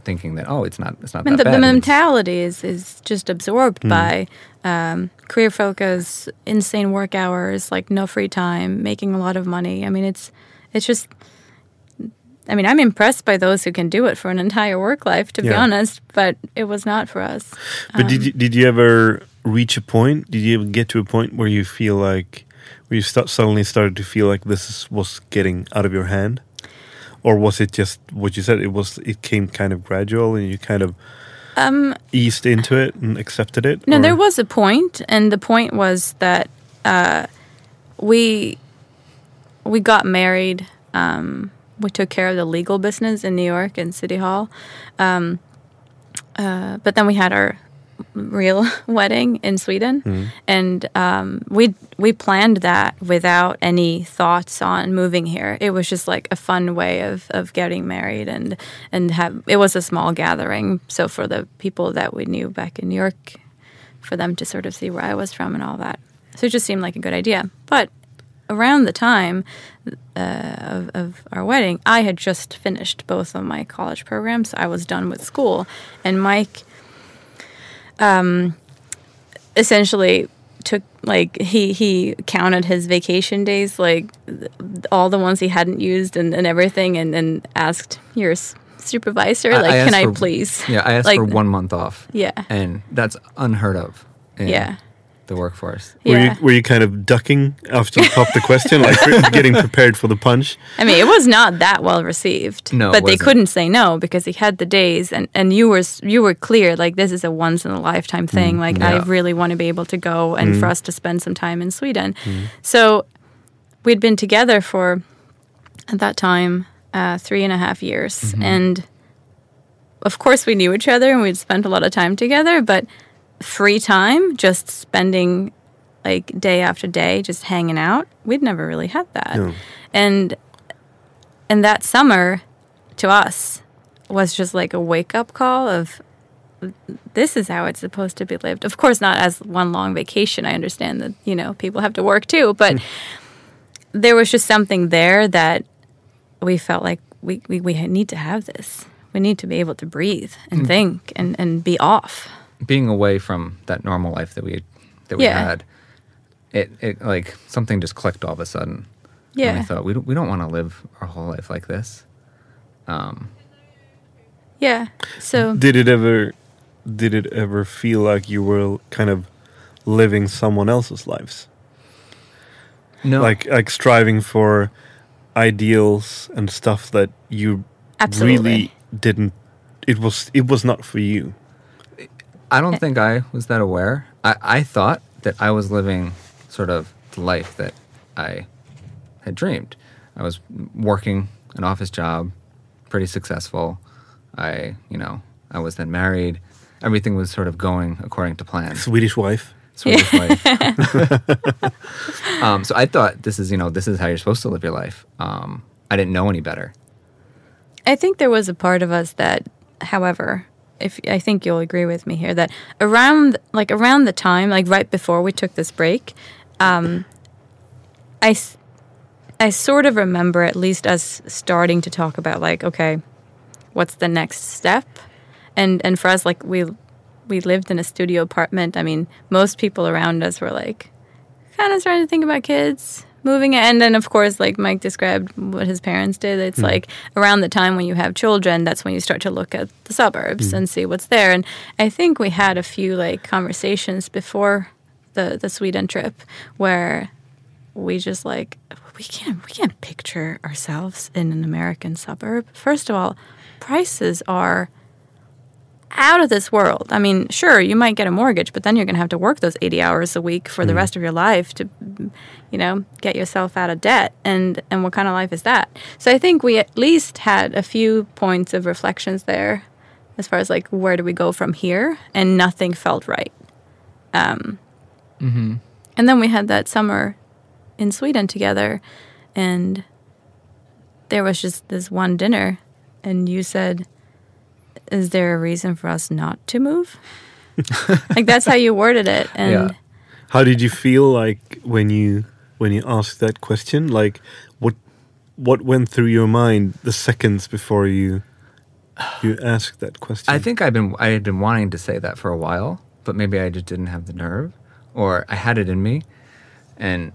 thinking that, oh, it's not, it's not I mean, that the, bad. the mentality is, is just absorbed by um, career focus, insane work hours, like no free time, making a lot of money. I mean, it's it's just. I mean, I'm impressed by those who can do it for an entire work life, to be honest. But it was not for us. But Um, did you, did you ever reach a point? Did you ever get to a point where you feel like where you start, suddenly started to feel like this is, was getting out of your hand, or was it just what you said? It was it came kind of gradual, and you kind of Um, eased into it and accepted it. No, or- there was a point, and the point was that uh, we we got married. Um, we took care of the legal business in New York and City Hall, um, uh, but then we had our real wedding in Sweden, and um, we we planned that without any thoughts on moving here. It was just like a fun way of, of getting married, and and have it was a small gathering. So for the people that we knew back in New York, for them to sort of see where I was from and all that. So it just seemed like a good idea. But around the time uh, of, of our wedding, I had just finished both of my college programs. I was done with school, and Mike, um, essentially took like he he counted his vacation days like th- all the ones he hadn't used and, and everything and, and asked your s- supervisor like can asked i please Yeah, I asked like, for one month off. yeah And that's unheard of in Yeah. The workforce. Were you were you kind of ducking after you popped the question, like getting prepared for the punch? i mean it was not that well received No, but they wasn't. couldn't say no because he had the days and and you were you were clear like this is a once in a lifetime mm, thing. Like i really want to be able to go and mm. for us to spend some time in sweden. Mm. So we'd been together for at that time uh, three and a half years. Mm-hmm. And of course we knew each other and we'd spent a lot of time together but free time just spending like day after day just hanging out we'd never really had that No. and and that summer to us was just like a wake up call of this is how it's supposed to be lived. Of course, not as one long vacation. I understand that you know people have to work too, but hmm. there was just something there that we felt like we, we, we need to have this. We need to be able to breathe and hmm. think and, and be off. Being away from that normal life that we that we Yeah. had, it, it like something just clicked all of a sudden. And Yeah. we thought we don't, we don't want to live our whole life like this. Um, Yeah. So Did it ever did it ever feel like you were kind of living someone else's lives? no, Like like striving for ideals and stuff that you Absolutely. really didn't it was it was not for you. I don't think I was that aware. I, I thought that I was living sort of the life that I had dreamed. I was working an office job, pretty successful. I, you know, I was then married. Everything was sort of going according to plan. Swedish wife. Swedish wife. um, so I thought this is, you know, this is how you're supposed to live your life. Um, I didn't know any better. I think there was a part of us that, however, if I think you'll agree with me here, that around like around the time, like right before we took this break, um, I, I sort of remember at least us starting to talk about like, okay, what's the next step, and and for us, like we we lived in a studio apartment. I mean, most people around us were like, kind of starting to think about kids moving and then of course like mike described what his parents did. It's hmm. like around the time when you have children that's when you start to look at the suburbs hmm. and see what's there. And i think we had a few like conversations before the the sweden trip where we just like we can't we can't picture ourselves in an american suburb. First of all prices are out of this world. I mean, sure, you might get a mortgage, but then you're going to have to work those 80 hours a week for the rest of your life to, you know, get yourself out of debt. And and what kind of life is that? So I think we at least had a few points of reflections there, as far as like where do we go from here, and nothing felt right. Um, And then we had that summer in Sweden together, and there was just this one dinner, and you said is there a reason for us not to move? like that's how you worded it. And Yeah. How did you feel like when you when you asked that question? Like what what went through your mind the seconds before you you asked that question? I think I've been I had been wanting to say that for a while, but maybe I just didn't have the nerve, or I had it in me, and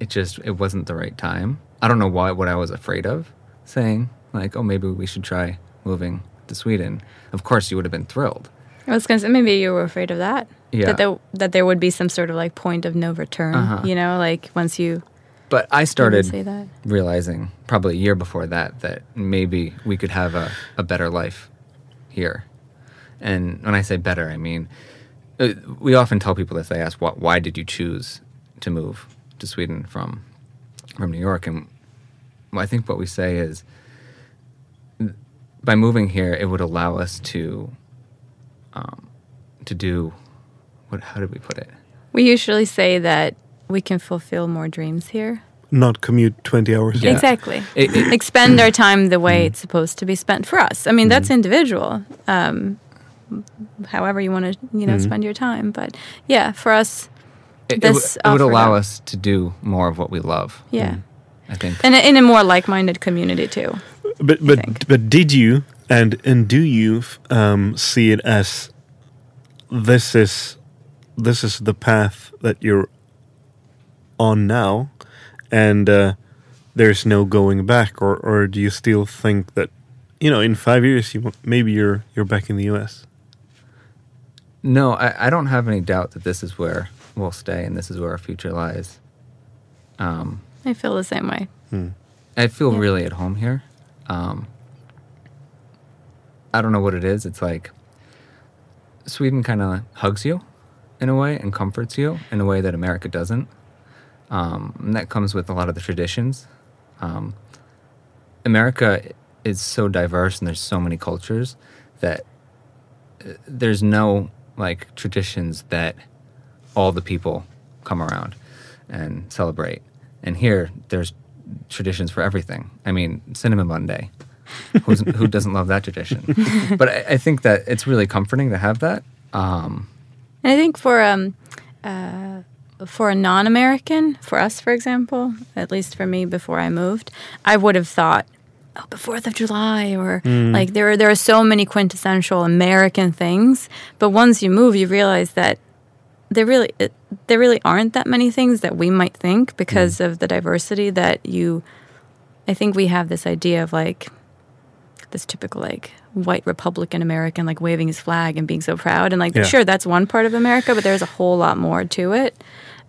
it just it wasn't the right time. I don't know why what I was afraid of saying like, oh, maybe we should try moving to Sweden. Of course, you would have been thrilled. I was gonna say maybe you were afraid of that. Yeah. That there, that there would be some sort of like point of no return. Uh-huh. You know, like once you But I started realizing probably a year before that that maybe we could have a, a better life here. And when I say better, I mean, uh, we often tell people this. They ask, "What? Why did you choose to move to Sweden from from New York?" And I think what we say is, by moving here, it would allow us to um, to do what? How did we put it? we usually say that we can fulfill more dreams here. not commute twenty hours. Yeah. Exactly. It- it- Expend our time the way it's supposed to be spent for us. I mean, that's individual. Um, however you want to, you know, spend your time. But yeah, for us, It, it, This would- it would allow up. us to do more of what we love. yeah, I think. and in a more like-minded community too. But but think. but did you and and do you um, see it as this is this is the path that you're on now, and uh, there's no going back, or or do you still think that you know in five years you maybe you're you're back in the U.S. No, I, I don't have any doubt that this is where we'll stay and this is where our future lies. Um, I feel the same way. I feel Yeah. really at home here. Um, I don't know what it is. It's like Sweden kind of hugs you in a way and comforts you in a way that America doesn't. Um, and that comes with a lot of the traditions. Um, America is so diverse and there's so many cultures that uh, there's no like traditions that all the people come around and celebrate. And here, there's traditions for everything. I mean, Cinnamon Monday. Who's, who doesn't love that tradition? But I, I think that it's really comforting to have that. Um, And I think for um, uh, for a non-American, for us, for example, at least for me, before I moved, I would have thought, oh, the Fourth of July, or like there are there are so many quintessential American things. But once you move, you realize that there really it, there really aren't that many things that we might think because mm. of the diversity that you. I think we have this idea of like this typical like white Republican American like waving his flag and being so proud and like Yeah. sure that's one part of America, but there's a whole lot more to it.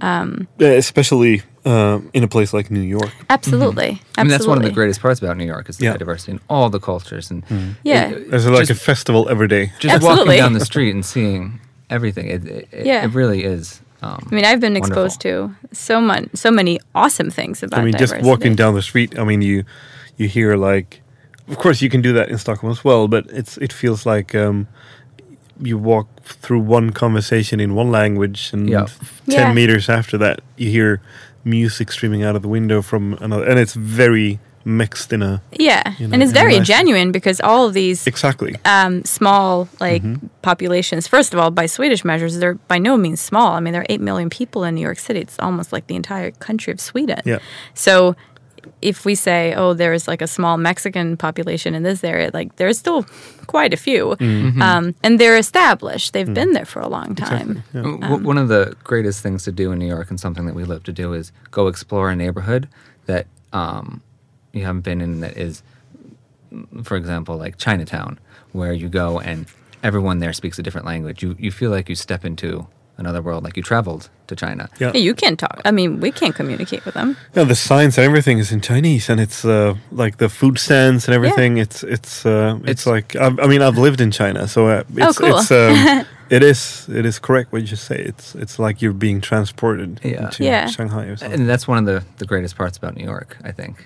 Um, yeah, especially um, in a place like New York. Absolutely, absolutely. I mean, that's one of the greatest parts about New York is the Yeah. diversity in all the cultures and mm-hmm. Yeah. it- There's like just, a festival every day. just Absolutely. walking down the street and seeing everything. It, it, it- Yeah. it really is. Um, I mean, I've been wonderful. exposed to so much, so many awesome things about. I mean, just walking down the street. I mean, you you hear like, of course, you can do that in Stockholm as well, but it's it feels like um, you walk through one conversation in one language, and Yeah. ten Yeah. meters after that, you hear music streaming out of the window from another, and it's very mixed in a Yeah, you know, and it's very nice- genuine because all of these exactly. um, small like Mm-hmm. populations. First of all, by Swedish measures, they're by no means small. I mean, there are eight million people in New York City. It's almost like the entire country of Sweden. Yeah. So, if we say, oh, there's like a small Mexican population in this area, like there's still quite a few, Mm-hmm. um, and they're established. They've been there for a long time. W- one of the greatest things to do in New York and something that we love to do is go explore a neighborhood that um, you haven't been in that is, for example, like Chinatown, where you go and everyone there speaks a different language. You, you feel like you step into another world, like you traveled to China. Yeah. Yeah, you can't talk. I mean, we can't communicate with them. Yeah, the signs and everything is in Chinese, and it's uh, like the food stands and everything. It's it's uh, it's, It's- like I, I mean I've lived in China, so uh, it's, cool. it's um, it is it is correct what you say. It's it's like you're being transported Yeah. into Yeah. Shanghai or something. And that's one of the, the greatest parts about New York, I think.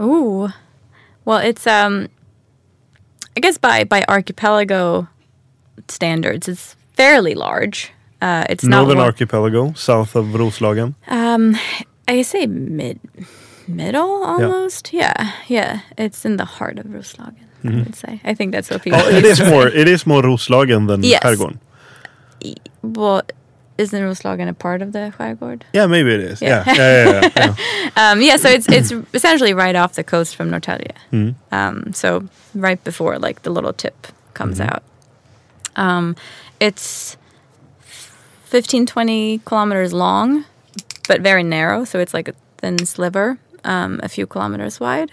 Ooh. Well, it's um I guess by by archipelago standards, it's fairly large. Uh, it's Northern not Archipelago, south of Roslagen. Um, I say mid, middle almost. Yeah, yeah. It's in the heart of Roslagen. I would say. I think that's what people. Mm-hmm. Oh, it is more. It is more Roslagen than Yes. Skärgården. Well, isn't Roslagen a part of the skärgård? Yeah, maybe it is. Yeah. Yeah, yeah, yeah. yeah, yeah. Um, yeah, so it's it's essentially right off the coast from Norrtälje. Mhm. Um, so right before like the little tip comes Mm-hmm. out. Um, it's 15, 20 kilometers long, but very narrow. So it's like a thin sliver, um, a few kilometers wide.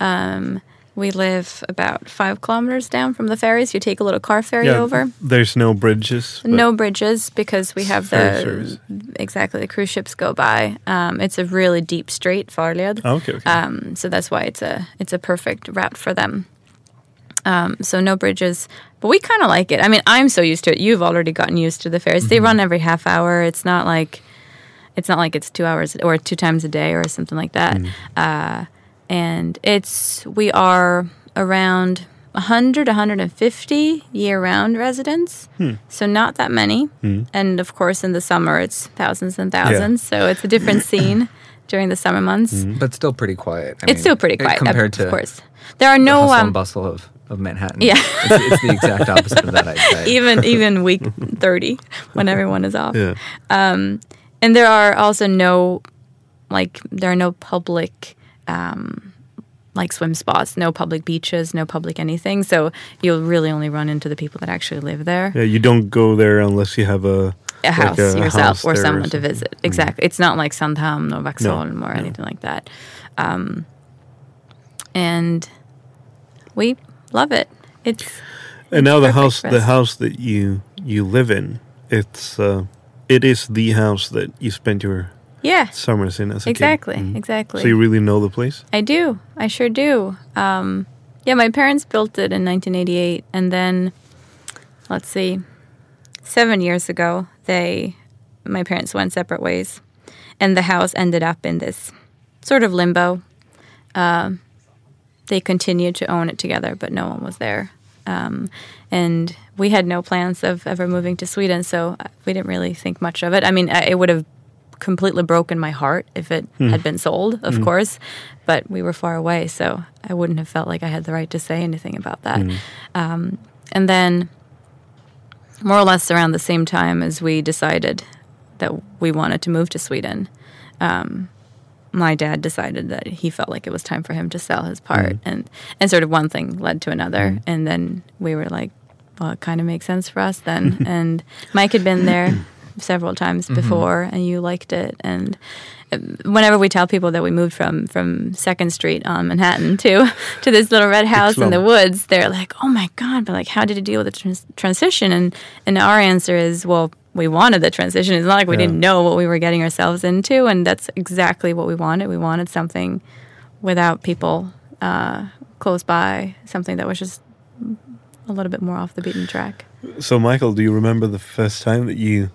Um, we live about five kilometers down from the ferries. You take a little car ferry Yeah, over. There's no bridges. No bridges because we have the service. exactly the cruise ships go by. Um, it's a really deep strait, Farled. Oh, okay, okay. Um, so that's why it's a it's a perfect route for them. Um, so no bridges, but we kind of like it. I mean, I'm so used to it. You've already gotten used to the ferries. They run every half hour. It's not like it's not like it's two hours or two times a day or something like that. Uh, and it's we are around 100 150 year-round residents hmm. so not that many hmm. and of course in the summer it's thousands and thousands so it's a different scene during the summer months hmm. but still pretty quiet. I it's mean, still pretty quiet of- compared to of course there are the no hustle um, and bustle of, of Manhattan. Yeah. it's, it's the exact opposite of that. I'd say. even even week 30 when everyone is off yeah. Um, and there are also no like there are no public um like swim spots no public beaches no public anything. So you'll really only run into the people that actually live there. Yeah, you don't go there unless you have a a like house a yourself house or someone to visit. Exactly. It's not like Sandhamn or Vaxholm or no. anything like that. Um and we love it. It's And now the house, the house that you you live in, it's uh, it is the house that you spent your yeah summers in as a exactly kid. Mhm. exactly So you really know the place. I do. I sure do. Um, yeah, my parents built it in 1988, and then let's see, seven years ago, they, my parents went separate ways, and the house ended up in this sort of limbo. Um, they continued to own it together, but no one was there. Um, and we had no plans of ever moving to Sweden, so uh, we didn't really think much of it. I mean, it would have completely broken my heart if it hmm. had been sold, of hmm. course, but we were far away, so I wouldn't have felt like I had the right to say anything about that. Hmm. Um, and then, more or less around the same time as we decided that we wanted to move to Sweden, um, my dad decided that he felt like it was time for him to sell his part, and and sort of one thing led to another, and then we were like, well, it kind of makes sense for us then. and Mike had been there several times before, and you liked it, and uh, whenever we tell people that we moved from from Second Street on Manhattan to to this little red house in the woods, they're like, "Oh my god!" But like, how did you deal with the trans- transition? And and our answer is, well, we wanted the transition. It's not like we Yeah. didn't know what we were getting ourselves into, and that's exactly what we wanted. We wanted something without people uh, close by, something that was just a little bit more off the beaten track. So Michael, do you remember the first time that you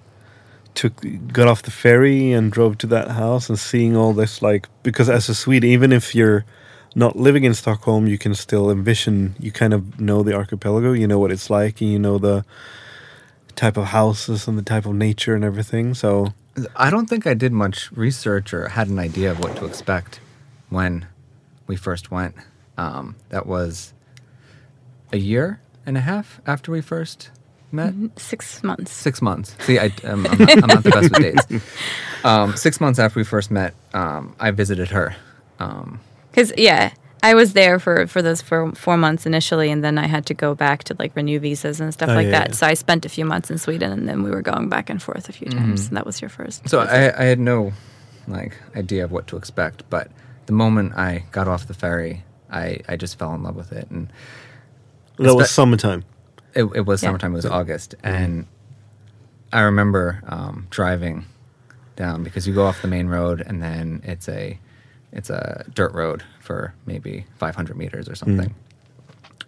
took got off the ferry and drove to that house and seeing all this like because as a Swede, even if you're not living in Stockholm, you can still envision you kind of know the archipelago, you know what it's like and you know the type of houses and the type of nature and everything. So I don't think I did much research or had an idea of what to expect when we first went. Um, that was a year and a half after we first met. Six months. Six months. See, I, um, I'm, not, I'm not the best with dates. Um, six months after we first met, um, I visited her. Um, Because yeah, I was there for for those four, four months initially, and then I had to go back to like renew visas and stuff Oh, like yeah, that. yeah. So I spent a few months in Sweden, and then we were going back and forth a few times. And that was your first. so. I, I had no like idea of what to expect, but the moment I got off the ferry, I, I just fell in love with it, and that was summertime. It, it was Yeah. summertime. It was August, and I remember um, driving down because you go off the main road, and then it's a it's a dirt road for maybe 500 meters or something.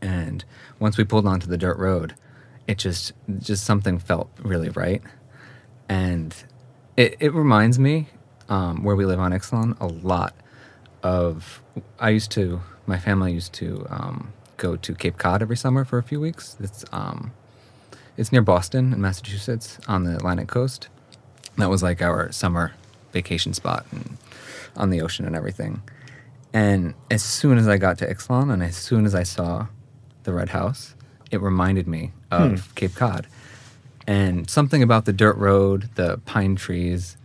And once we pulled onto the dirt road, it just just something felt really right, and it it reminds me um, where we live on Yxlan a lot of I used to my family used to um, go to Cape Cod every summer for a few weeks. It's um, it's near Boston in Massachusetts on the Atlantic coast. That was like our summer vacation spot and on the ocean and everything. And as soon as I got to Yxlan and as soon as I saw the red house, it reminded me of Cape Cod. And something about the dirt road, the pine trees,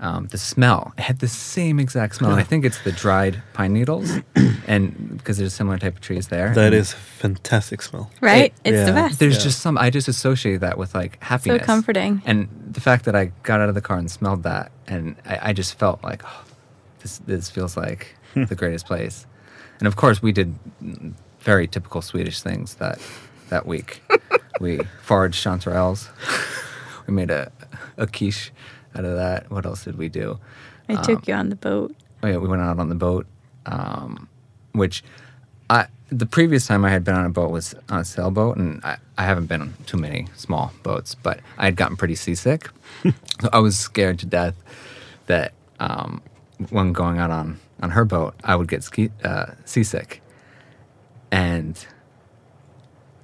um, the smell. It had the same exact smell. And I think it's the dried pine needles, and because there's a similar type of trees there. That And is a fantastic smell. Right? It- it's the best. There's Yeah. just some. I just associate that with like happiness, so comforting. and the fact that I got out of the car and smelled that, and I, I just felt like, oh, this this feels like the greatest place. And of course, we did very typical Swedish things that that week. we foraged chanterelles. we made a a quiche out of that. What else did we do? I took you on the boat. Oh yeah, we went out on the boat, um, which I the previous time I had been on a boat was on a sailboat, and I, I haven't been on too many small boats, but I had gotten pretty seasick, so I was scared to death that um, when going out on on her boat, I would get ski, uh, seasick, and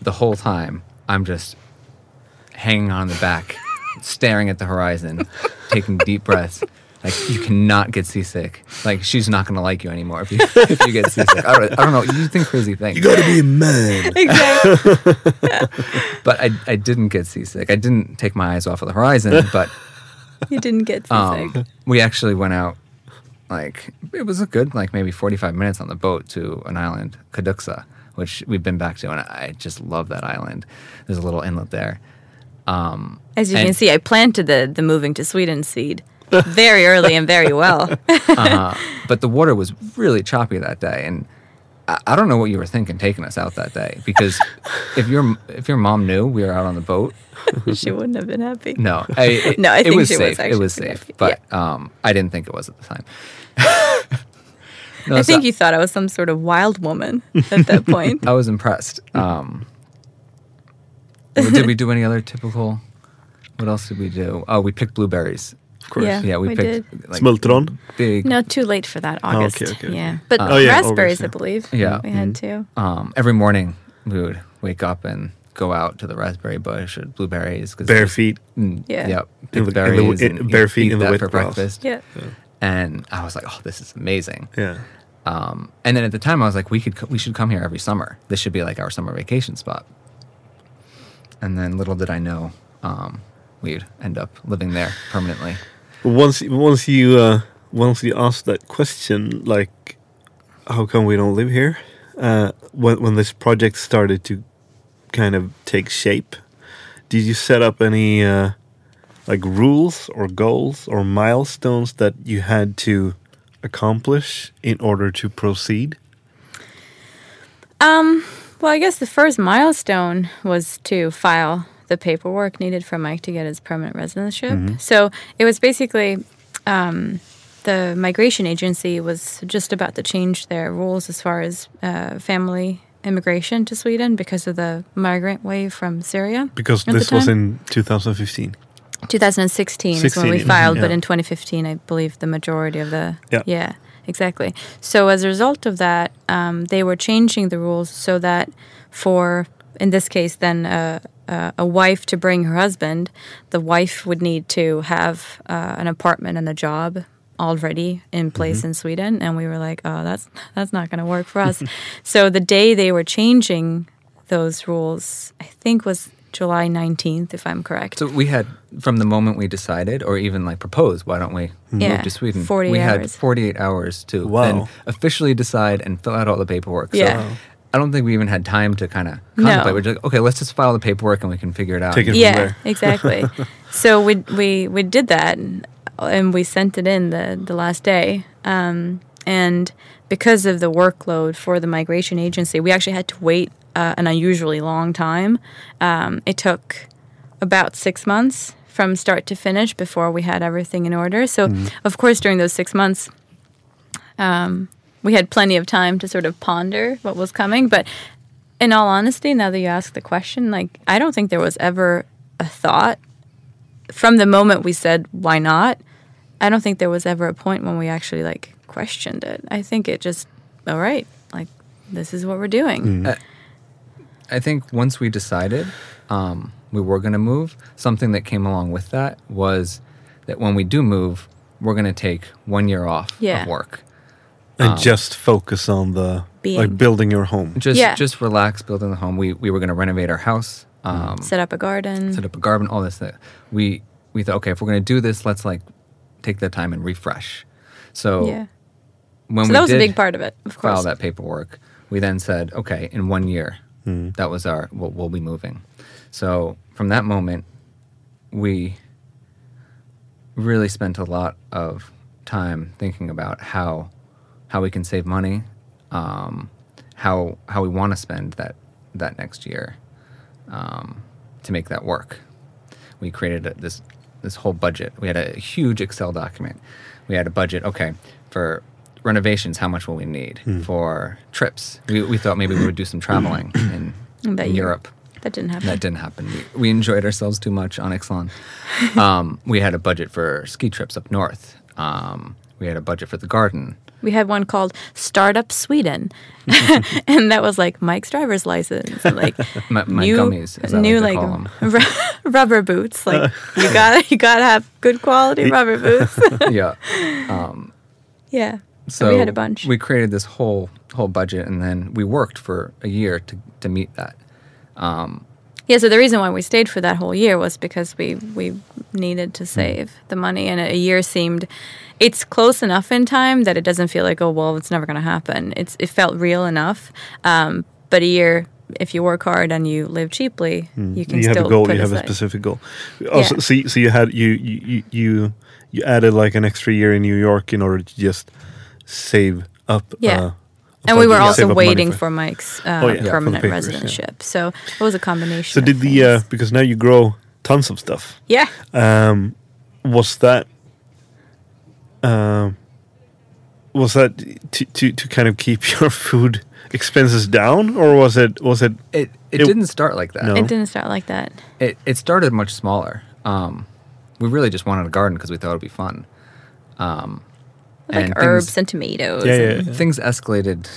the whole time I'm just hanging on the back, staring at the horizon, taking deep breaths. Like you cannot get seasick. Like she's not gonna like you anymore if you if you get seasick. I don't, I don't know. You think crazy things, You gotta be a man. Exactly. but I I didn't get seasick. I didn't take my eyes off of the horizon. But you didn't get seasick. um, we actually went out. Like it was a good like maybe forty five minutes on the boat to an island, Kaduksa, which we've been back to, and I just love that island. There's a little inlet there. Um, As you and- can see, I planted the, the moving to Sweden seed very early and very well. uh, but the water was really choppy that day, and I, I don't know what you were thinking taking us out that day because if your if your mom knew we were out on the boat, she wouldn't have been happy. no, I, it, No, I it was she was safe. it was safe, happy. but um, I didn't think it was at the time. No, I so think you thought I was some sort of wild woman at that point. I was impressed. Um, did we do any other typical? What else did we do? Oh, we picked blueberries. Of course. Yeah. Yeah, we, we picked did. like Smultron. big. No, too late for that. August. okay, okay, Yeah, but Uh, Oh, yeah, raspberries, August, yeah. I believe. Yeah. we had too. Um, every morning we would wake up and go out to the raspberry bush or blueberries. 'cause Bare feet. Mm, Yeah. Yep. Pick the- in the berries wi- and in- bare feet eat in the that for grass. breakfast. Yeah. And I was like, oh, this is amazing. Yeah. Um, and then at the time, I was like, we could we should come here every summer. This should be like our summer vacation spot. And then little did I know, um, we'd end up living there permanently. Once once you uh, once you ask that question, like, how come we don't live here? Uh, when when this project started to kind of take shape, did you set up any uh, like rules or goals or milestones that you had to accomplish in order to proceed? Um, well, I guess the first milestone was to file the paperwork needed for Mike to get his permanent residentship. So it was basically um, the migration agency was just about to change their rules as far as uh, family immigration to Sweden because of the migrant wave from Syria. Because this was in 2015. 2016 is when 16, we yeah. filed, but Yeah. in 2015, I believe the majority of the Yeah. Exactly. So as a result of that, um, they were changing the rules so that for in this case, then uh, uh, a wife to bring her husband, the wife would need to have uh, an apartment and a job already in place in Sweden, and we were like, oh, that's that's not going to work for us. so the day they were changing those rules, I think was July 19th, if I'm correct. So we had, from the moment we decided, or even like proposed, why don't we Yeah, move to Sweden? 48 we had 48 hours to Wow. then officially decide and fill out all the paperwork. So Yeah. I don't think we even had time to kind of contemplate. No. We're just like, okay, let's just file the paperwork and we can figure it out. Take it from yeah, there. exactly. so we we we did that, and we sent it in the the last day. Um, and because of the workload for the migration agency, we actually had to wait uh, an unusually long time. Um, it took about six months from start to finish before we had everything in order. So, of course, during those six months, um, we had plenty of time to sort of ponder what was coming. But in all honesty, now that you ask the question, like I don't think there was ever a thought from the moment we said why not. I don't think there was ever a point when we actually like questioned it. I think it just all right, like this is what we're doing. Uh, I think once we decided um, we were going to move, something that came along with that was that when we do move, we're going to take one year off Yeah. of work. and just focus on the Being. like building your home. Just Yeah. just relax, building the home. We we were going to renovate our house, um, Set up a garden. set up a garden, all this. Thing. We we thought, okay, if we're going to do this, let's like take the time and refresh. So yeah. when So we that was a did big part of it, of file course. that paperwork, we then said, okay, in one year, that was our we'll, we'll be moving. So from that moment, we really spent a lot of time thinking about how how we can save money, um, how how we want to spend that that next year um, to make that work. We created a, this this whole budget. We had a huge Excel document. We had a budget. Okay, for renovations, how much will we need for trips? We, we thought maybe we would do some traveling in, in. Europe. That didn't happen. That didn't happen. We, we enjoyed ourselves too much on Yxlan. Um, we had a budget for ski trips up north. Um, we had a budget for the garden. We had one called Startup Sweden, and that was like Mike's driver's license, and like My, my new, gummies, as I new like like call them. ru- rubber boots. Like you got you got to have good quality rubber boots. yeah. yeah. So we had a bunch. We created this whole whole budget, and then we worked for a year to to meet that. Um, yeah, so the reason why we stayed for that whole year was because we we needed to hmm. save the money, and a year seemed it's close enough in time that it doesn't feel like oh well it's never going to happen. It's it felt real enough, um, but a year if you work hard and you live cheaply, hmm. you can you still have a goal. put You have a specific goal. Also, Yeah. so so you had you you you- you you added like an extra year in New York in order to just save up. Yeah. uh, And we were also waiting for- for Mike's uh, Oh, yeah, for the permanent papers, yeah. So it was a combination. So of did the uh, because now you grow tons of stuff. yeah. Um, was that um, was that to, to to kind of keep your food expenses down, or was it was it? It it, It- didn't start like that. No. It didn't start like that. It it started much smaller. Um, we really just wanted a garden because we thought it'd be fun. Um, Like and herbs things, and tomatoes. Yeah, and- yeah. things escalated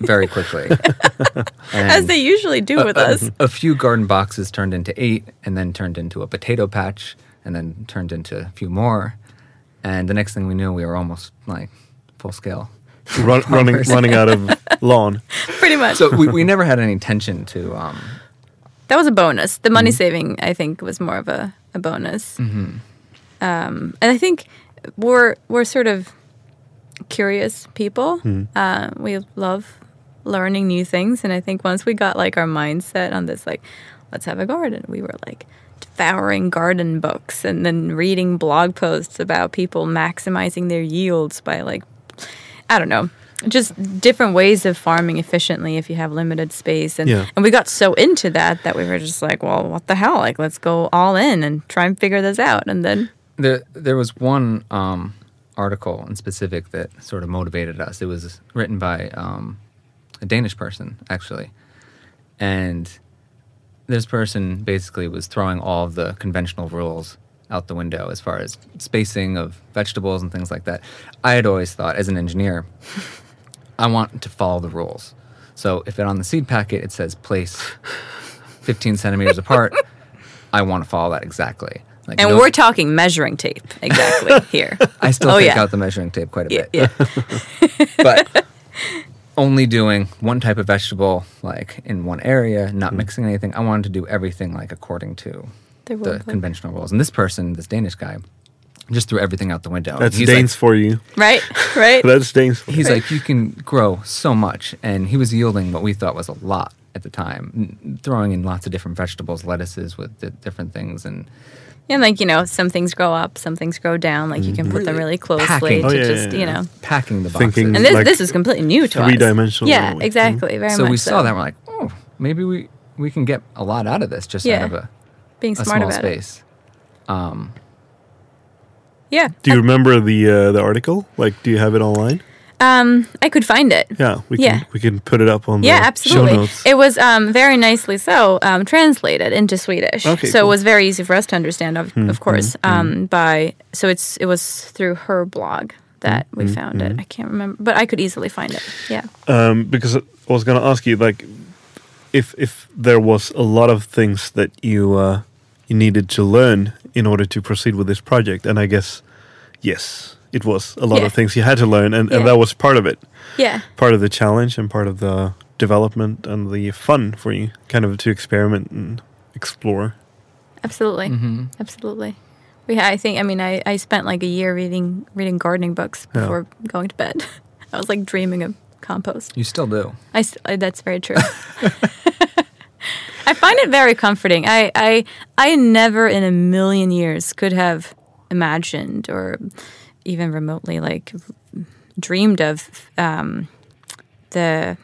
very quickly. As they usually do with a, us. a few garden boxes turned into eight, and then turned into a potato patch, and then turned into a few more. And the next thing we knew, we were almost like full scale. Run, running running out of lawn. Pretty much. So we, we never had any intention to. Um, that was a bonus. The Mm-hmm. money saving, I think, was more of a, a bonus. Mm-hmm. Um, and I think we're we're sort of curious people. Mm-hmm. Uh, we love learning new things, and I think once we got like our mindset on this, like let's have a garden, we were like devouring garden books and then reading blog posts about people maximizing their yields by like I don't know, just different ways of farming efficiently if you have limited space. And Yeah. and we got so into that that we were just like, well, what the hell? Like, let's go all in and try and figure this out. And then There, there was one um, article in specific that sort of motivated us. It was written by um, a Danish person, actually, and this person basically was throwing all of the conventional rules out the window as far as spacing of vegetables and things like that. I had always thought, as an engineer, I want to follow the rules. So if it on the seed packet it says place 15 centimeters apart, I want to follow that exactly. Like and no- we're talking measuring tape exactly here. I still Oh, take yeah. out the measuring tape quite a yeah, bit. yeah. But only doing one type of vegetable like in one area, not Mm. mixing anything. I wanted to do everything like according to The the, conventional rules. And this person, this Danish guy, just threw everything out the window. That's he's Danes like, for you. right, right. That's Danes. For he's like, you can grow so much, and he was yielding what we thought was a lot at the time, throwing in lots of different vegetables, lettuces with the different things, and And like you know, some things grow up, some things grow down. Like you can put them really closely Packing. to Oh, yeah, just yeah, you yeah. know. packing the boxes. Thinking- And this Like this is completely new to us. three-dimensional Yeah, way. exactly. Very so much we saw that, and we're like, oh, maybe we we can get a lot out of this just Yeah. out of a, being a smart small about space. Um. Yeah. Do you remember the uh, the article? Like, do you have it online? Um, I could find it. Yeah, we can we can put it up on Yeah, the absolutely. show notes. It was um, very nicely so um, translated into Swedish. Okay, so cool. Hmm, it was very easy for us to understand, of, of course. Um, by so it's it was through her blog that Hmm, we found it. I can't remember, but I could easily find it. Yeah. um, because I was going to ask you, like, if if there was a lot of things that you uh, you needed to learn in order to proceed with this project, and I guess yes, it was a lot Yeah. of things you had to learn, and, and that was part of it, Yeah. part of the challenge, and part of the development and the fun for you, kind of to experiment and explore. Absolutely. Mm-hmm. Absolutely. We, I think, I mean, I, I spent like a year reading reading gardening books Yeah. before going to bed. I was like dreaming of compost. You still do. I, st- I that's very true. I find it very comforting. I, I I never in a million years could have imagined or even remotely like dreamed of um, the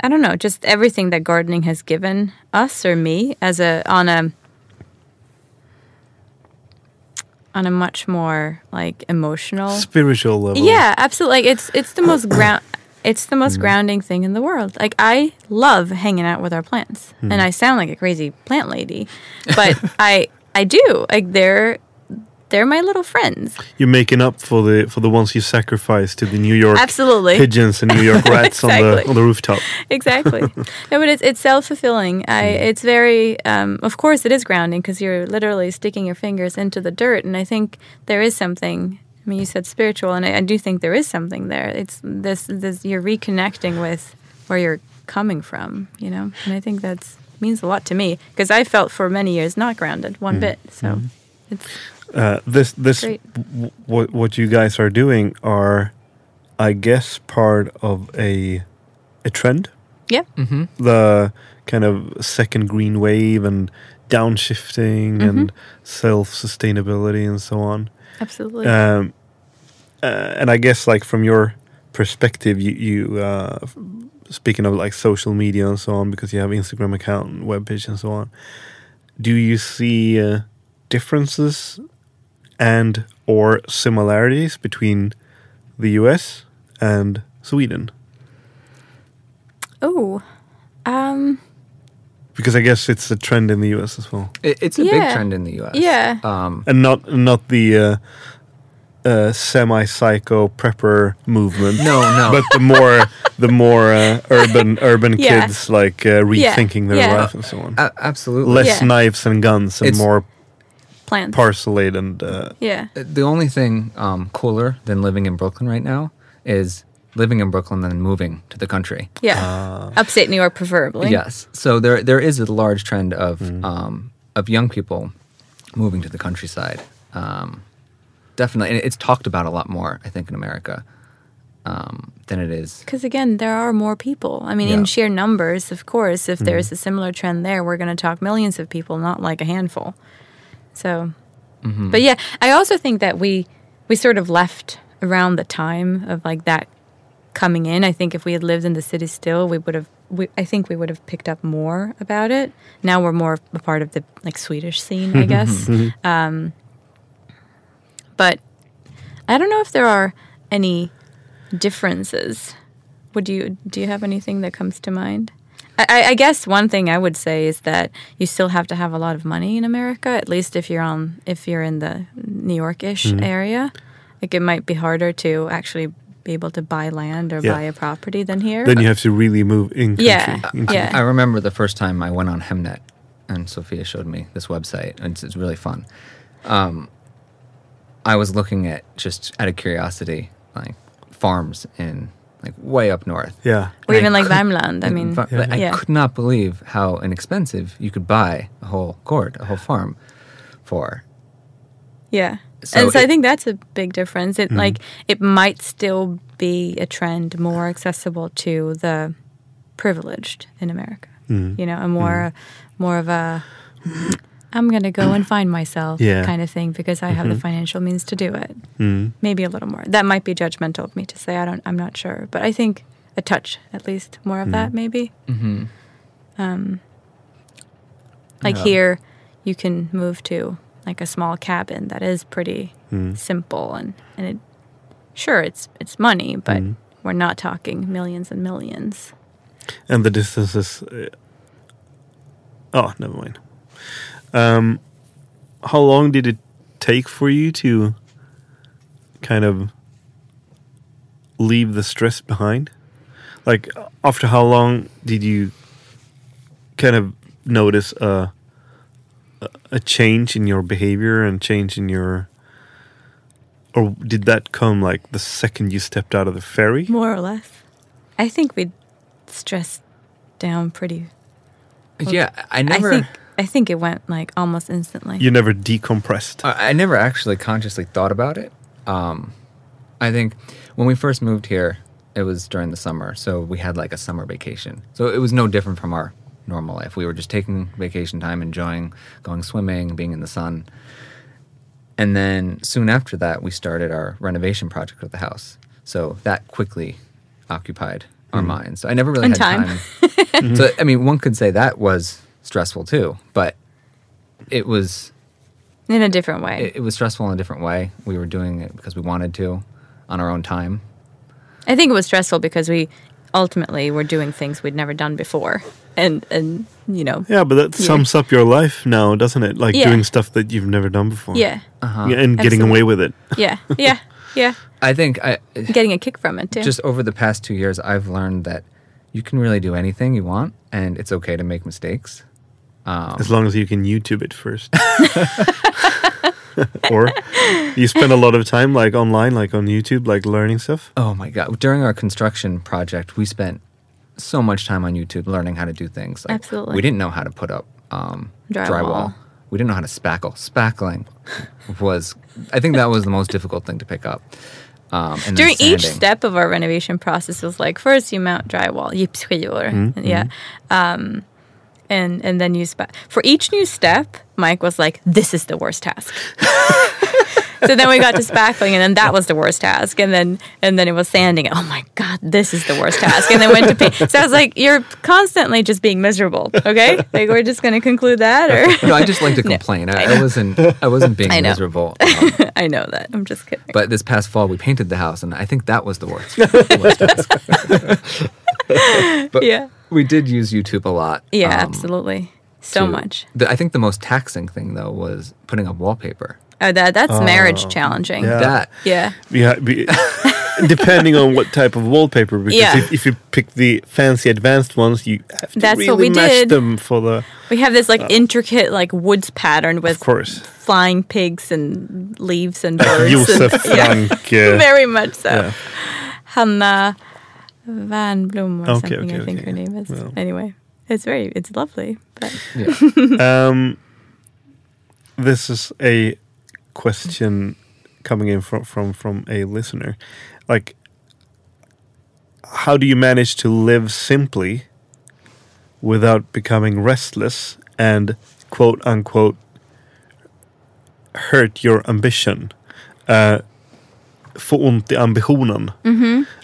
I don't know, just everything that gardening has given us or me as a on a on a much more like emotional Spiritual level. yeah, absolutely. Like it's it's the most ground it's the most grounding thing in the world. Like I love hanging out with our plants. And I sound like a crazy plant lady, but I I do. Like they're they're my little friends. You're making up for the for the ones you sacrificed to the New York Absolutely. pigeons and New York rats on the on the rooftop. exactly. no, but it's it's self fulfilling. I hmm. it's very um, of course it is grounding because you're literally sticking your fingers into the dirt, and I think there is something. I mean, you said spiritual, and I, I do think there is something there. It's this this you're reconnecting with where you're coming from, you know, and I think that's means a lot to me because I felt for many years not grounded one hmm. bit. So hmm. it's Uh, this this Great. w- what what you guys are doing are, I guess, part of a a trend. yeah, Mm-hmm. The kind of second green wave and downshifting and self sustainability and so on. absolutely. Um, uh, and I guess like from your perspective, you you uh, speaking of like social media and so on, because you have Instagram account, and web page, and so on. Do you see uh, differences and or similarities between the U.S. and Sweden? oh, um, Because I guess it's a trend in the U.S. as well, It, it's a big trend in the U.S. Yeah. Um, and not not the uh, uh, semi-psycho prepper movement. no, no. but the more the more uh, urban urban Yeah. kids like uh, rethinking their Yeah. life and so on. A- absolutely. Less Yeah. knives and guns and It's- more plants. parcelade and uh, yeah. The only thing um, cooler than living in Brooklyn right now is living in Brooklyn and moving to the country. Yeah. Upstate New York, preferably. Yes. So there there is a large trend of um, of young people moving to the countryside. Um, definitely, and it's talked about a lot more, I think, in America um, than it is. Because again, there are more people. I mean, Yeah. in sheer numbers, of course, if there's a similar trend there, we're going to talk millions of people, not like a handful. So, but yeah, I also think that we we sort of left around the time of like that coming in. I think if we had lived in the city still, we would have. We, I think we would have picked up more about it. Now we're more a part of the like Swedish scene, I guess. um, but I don't know if there are any differences. Would you do you have anything that comes to mind? I, I- I guess one thing I would say is that you still have to have a lot of money in America, at least if you're on if you're in the New York-ish area. Like it might be harder to actually be able to buy land or Yeah. buy a property than here. then you have to really move in country. Yeah, into- yeah. I remember the first time I went on Hemnet, and Sophia showed me this website, and it's, it's really fun. Um, I was looking at just out of curiosity, like farms in like way up north. yeah. or And I even like could- Värmland. I mean, fa- like, I yeah. could not believe how inexpensive you could buy a whole gourd, a whole farm, for. Yeah. So and so I think that's a big difference. It mm-hmm. like it might still be a trend more accessible to the privileged in America. Mm-hmm. You know, a more mm-hmm. more of a I'm going to go and find myself Yeah. kind of thing because I have the financial means to do it. Mm. Maybe a little more. That might be judgmental of me to say. I don't I'm not sure, but I think a touch at least more of that maybe. Mm-hmm. Um like Yeah. here you can move to like a small cabin that is pretty Mm. simple and and it sure it's it's money but Mm. we're not talking millions and millions And the distances. Uh, oh, never mind. Um, how long did it take for you to kind of leave the stress behind? Like after how long did you kind of notice a a- a change in your behavior and change in your or did that come like the second you stepped out of the ferry? More or less. I think we stressed down pretty. yeah, I never. I think I think it went like almost instantly. You never decompressed. I I never actually consciously thought about it. Um, I think when we first moved here, it was during the summer, so we had like a summer vacation. So it was no different from our normal life. We were just taking vacation time, enjoying going swimming, being in the sun. And then soon after that, we started our renovation project of the house. So that quickly occupied our minds. So I never really And had time. time. so I mean, one could say that was stressful too, but it was in a different way. it, it was stressful in a different way. We were doing it because we wanted to on our own time. I think it was stressful because we ultimately were doing things we'd never done before, and and you know, Yeah, but that Yeah. sums up your life now, doesn't it? Like Yeah. doing stuff that you've never done before. yeah, uh-huh. Yeah, and getting away with it. yeah, yeah, yeah, I think I getting a kick from it too. just over the past two years, I've learned that you can really do anything you want, and it's okay to make mistakes. Um, As long as you can YouTube it first. or you spend a lot of time like online, like on YouTube, like learning stuff. Oh my god! During our construction project, we spent so much time on YouTube learning how to do things. Like, Absolutely. we didn't know how to put up um, Drywall. drywall. We didn't know how to spackle. Spackling was, I think, that was the most difficult thing to pick up. Um, and During each step of our renovation process was like first you mount drywall, gipsskivor, Mm-hmm, yeah, um, and and then you spa- for each new step. Mike was like, "This is the worst task." so then we got to spackling, and then that was the worst task, and then and then it was sanding. Oh my god, this is the worst task, and then went to paint. So I was like, "You're constantly just being miserable." Okay, like we're just gonna conclude that, or no, I just like to complain. I, I wasn't. I wasn't being I miserable. Um, I know that. I'm just kidding. but this past fall, we painted the house, and I think that was the worst. the worst task. but yeah, we did use YouTube a lot. yeah, um, absolutely, so to- much. The, I think the most taxing thing though was putting up wallpaper. Oh, that that's marriage challenging. yeah. That yeah. Yeah, be, depending on what type of wallpaper. Because Yeah. if, if you pick the fancy advanced ones, you have to That's really what we match did. them for the. We have this like intricate like woods pattern with Of course, flying pigs and leaves and birds. Josef and, yeah, Frank. Uh, very much so. yeah. Hanna Wernblom or Okay, something. okay, I think okay. her name is. Well. Anyway, it's very it's lovely. But yeah. Um, this is a question coming in from from from a listener. Like, how do you manage to live simply without becoming restless and quote unquote hurt your ambition? Uh, få ont i ambitionen.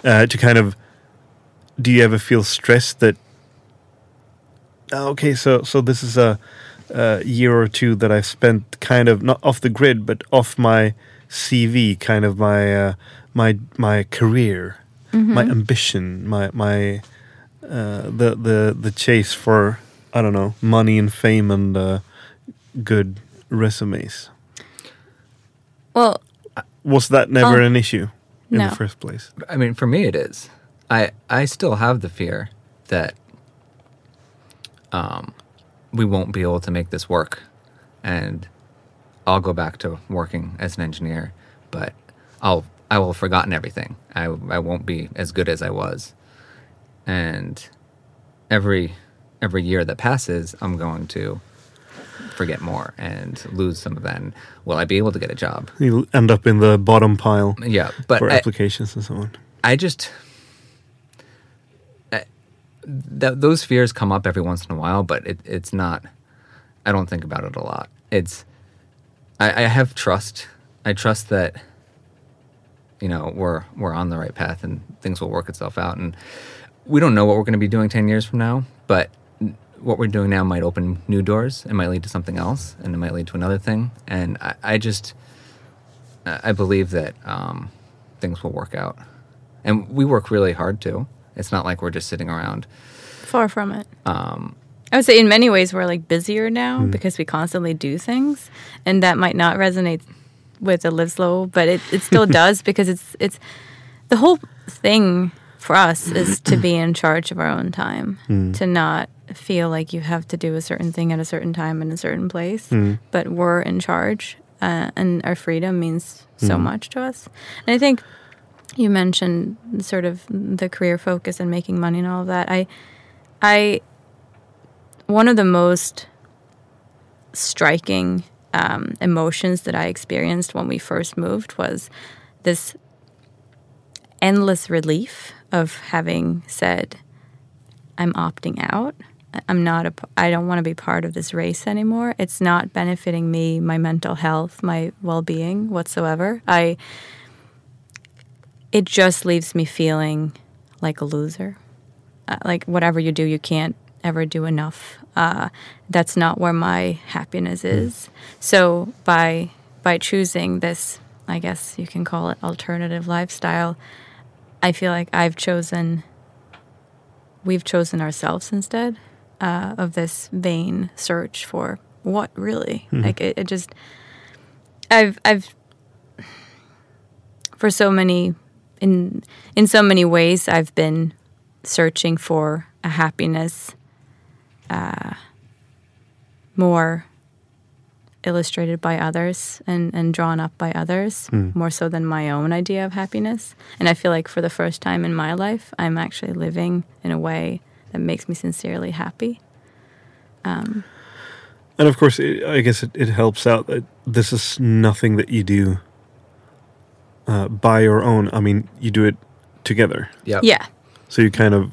Uh, to kind of, do you ever feel stressed that Ah, okay, so so this is a, a year or two that I've spent kind of not off the grid, but off my CV, kind of my uh, my my career, my ambition, my my uh, the the the chase for I don't know money and fame and uh, good resumes. well, Was that never Oh, an issue in no. the first place? I mean, for me, it is. I I still have the fear that um, we won't be able to make this work, and I'll go back to working as an engineer, but I'll I will have forgotten everything. I I won't be as good as I was, and every every year that passes, I'm going to forget more and lose some of that. And will I be able to get a job? You'll end up in the bottom pile Yeah, but for I, applications and so on. I just th- those fears come up every once in a while, but it, it's not. I don't think about it a lot. It's I, I have trust. I trust that you know we're we're on the right path and things will work itself out. And we don't know what we're going to be doing ten years from now, but what we're doing now might open new doors. It might lead to something else, and it might lead to another thing. And I, I just I believe that um, things will work out, and we work really hard too. It's not like we're just sitting around. far from it. Um, I would say in many ways we're like busier now Hmm. because we constantly do things, and that might not resonate with the live slow, but it, it still does because it's it's the whole thing for us is to be in charge of our own time, to not feel like you have to do a certain thing at a certain time in a certain place, but we're in charge, uh, and our freedom means so much to us. And I think you mentioned sort of the career focus and making money and all of that. I, I, one of the most striking um, emotions that I experienced when we first moved was this endless relief of having said, I'm opting out. I'm not a, I don't want to be part of this race anymore. It's not benefiting me, my mental health, my well being whatsoever. I, it just leaves me feeling like a loser. Uh, like whatever you do, you can't ever do enough. Uh, that's not where my happiness is. So by by choosing this, I guess you can call it alternative lifestyle. I feel like I've chosen. We've chosen ourselves instead uh, of this vain search for what really. Like it, it just. I've I've for so many in in so many ways I've been searching for a happiness uh, more illustrated by others and, and drawn up by others more so than my own idea of happiness. And i feel like for the first time in my life i'm actually living in a way that makes me sincerely happy. And of course, it, I guess it, it helps out that this is nothing that you do uh, by your own. I mean, you do it together. Yeah. yeah So you kind of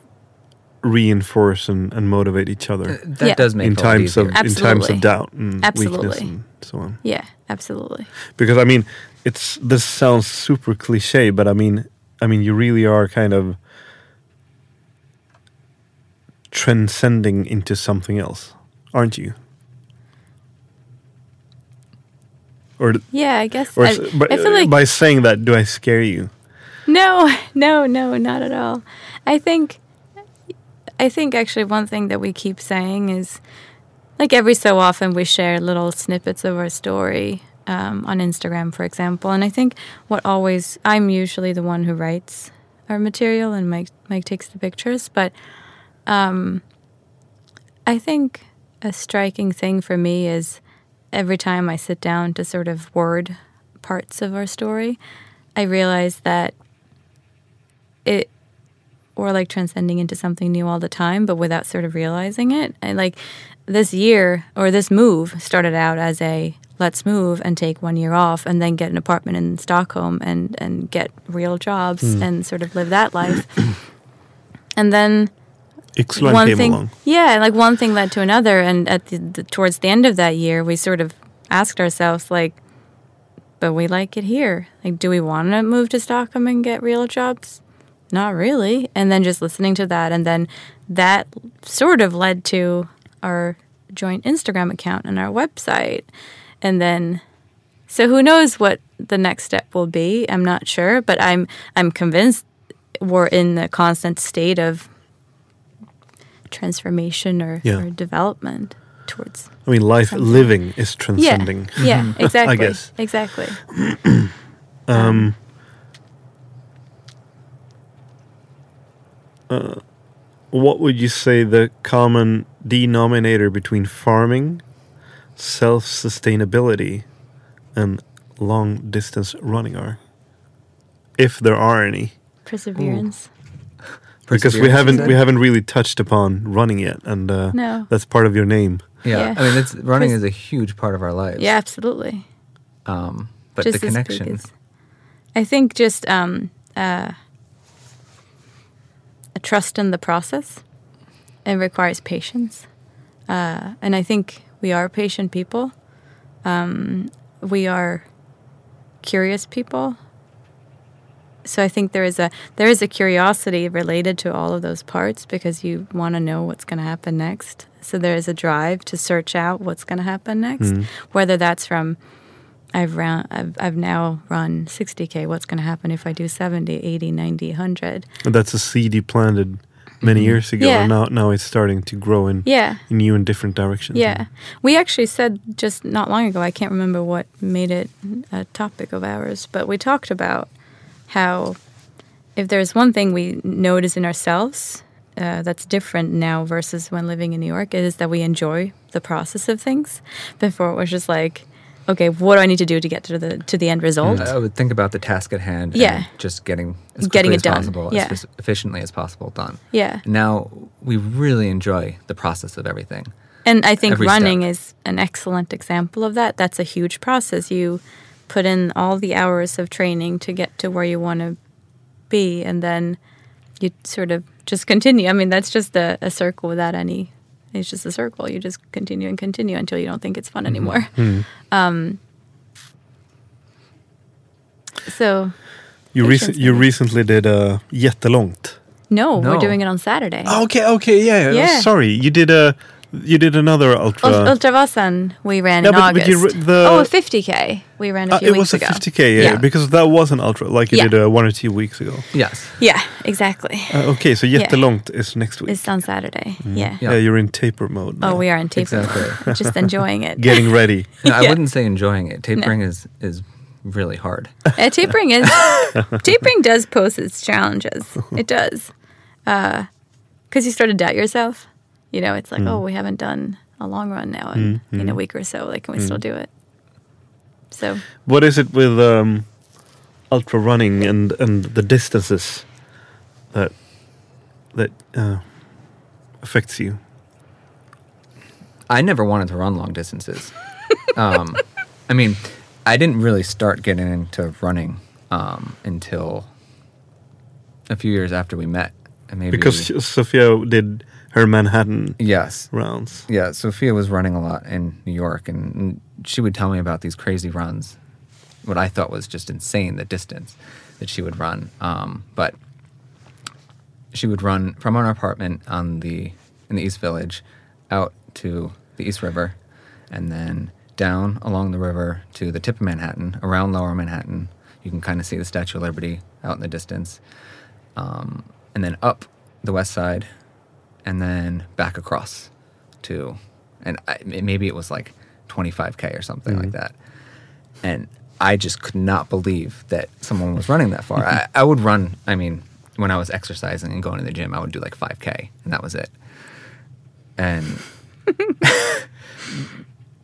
reinforce and, and motivate each other That Yeah. does make in it a lot times of easier. in times of doubt and weakness Absolutely. and so on. yeah absolutely Because I mean, it's this sounds super cliche, but I mean, I mean, you really are kind of transcending into something else, aren't you? Or, yeah i guess or I, but, I feel like by saying that, do I scare you? No, no, no, not at all. I think I think actually one thing that we keep saying is like every so often we share little snippets of our story um, on Instagram, for example. And I think what always I'm usually the one who writes our material and Mike Mike takes the pictures, but um, I think a striking thing for me is every time I sit down to sort of word parts of our story, I realize that it we're like transcending into something new all the time, but without sort of realizing it. And like this year or this move started out as a let's move and take one year off and then get an apartment in Stockholm and and get real jobs hmm. and sort of live that life. and then One came thing, along. yeah, like one thing led to another, and at the, the towards the end of that year, we sort of asked ourselves, like, but we like it here. Like, do we want to move to Stockholm and get real jobs? Not really. And then just listening to that, and then that sort of led to our joint Instagram account and our website, and then. So who knows what the next step will be? I'm not sure, but I'm I'm convinced we're in the constant state of transformation or, Yeah. or development towards I mean, life Something. living is transcending. yeah yeah exactly guess. exactly Um, what would you say the common denominator between farming, self sustainability, and long distance running are? If there are any. perseverance Because we haven't we haven't really touched upon running yet, and uh, No. that's part of your name. Yeah. Yeah. I mean, it's running is a huge part of our lives. yeah absolutely Um, but just the as connection. as- I think just um, uh, a trust in the process. It requires patience, uh, and I think we are patient people. Um, we are curious people. So I think there is a there is a curiosity related to all of those parts because you want to know what's going to happen next. So there is a drive to search out what's going to happen next, hmm. whether that's from I've run I've, I've now run 60k what's going to happen if I do 70 80 90 100 And that's a seed you planted many hmm. years ago, Yeah. and now now it's starting to grow in yeah in new and different directions. yeah we actually said just not long ago I can't remember what made it a topic of ours but we talked about how if there's one thing we notice in ourselves uh, that's different now versus when living in New York, it is that we enjoy the process of things. Before it was just like, okay, what do I need to do to get to the to the end result? I would think about the task at hand. Yeah. And just getting as Getting it as done. possible, Yeah. as efficiently as possible done. Yeah. Now we really enjoy the process of everything. And I think Every running step. is an excellent example of that. That's a huge process. You put in all the hours of training to get to where you want to be, and then you sort of just continue. I mean, that's just a, a circle without any. It's just a circle. You just continue and continue until you don't think it's fun mm-hmm. anymore. Hmm. Um, so You, Patience, rec- you recently did a jättelångt. no, No. we're doing it on Saturday. Oh, okay, okay, yeah, Yeah. Sorry, you did a, you did another ultra. Ul- Ultravasan we ran No, in but- August. but you the- oh, a 50k we ran a few Uh, few it weeks was a 50k, yeah, because that was an ultra, like you Yeah. did uh, one or two weeks ago. Yes. Yeah, exactly. Uh, okay, so Yeah. jättelångt is next week. It's on Saturday. Yeah. yeah. Yeah. you're in taper mode. Oh, we are in taper. Exactly. Just enjoying it. getting ready. No, I Yeah. wouldn't say enjoying it. Tapering is is really hard. Uh, tapering is tapering does pose its challenges. It does, because you start to doubt yourself. You know, it's like, oh, we haven't done a long run now in, in a week or so. Like, can we still do it? So What is it with um, ultra running and and the distances that that uh, affects you? I never wanted to run long distances. um, I mean, I didn't really start getting into running um, until a few years after we met. And maybe Because Sophia did her Manhattan yes, rounds. yeah. Sophia was running a lot in New York, and, and she would tell me about these crazy runs. What I thought was just insane the distance that she would run. Um, but she would run from our apartment on the in the East Village out to the East River, and then down along the river to the tip of Manhattan, around Lower Manhattan. You can kind of see the Statue of Liberty out in the distance, um, and then up the west side, and then back across to, and I, maybe it was like 25k or something like mm-hmm. that, and I just could not believe that someone was running that far. I, I would run. I mean, when I was exercising and going to the gym, I would do like 5k, and that was it. And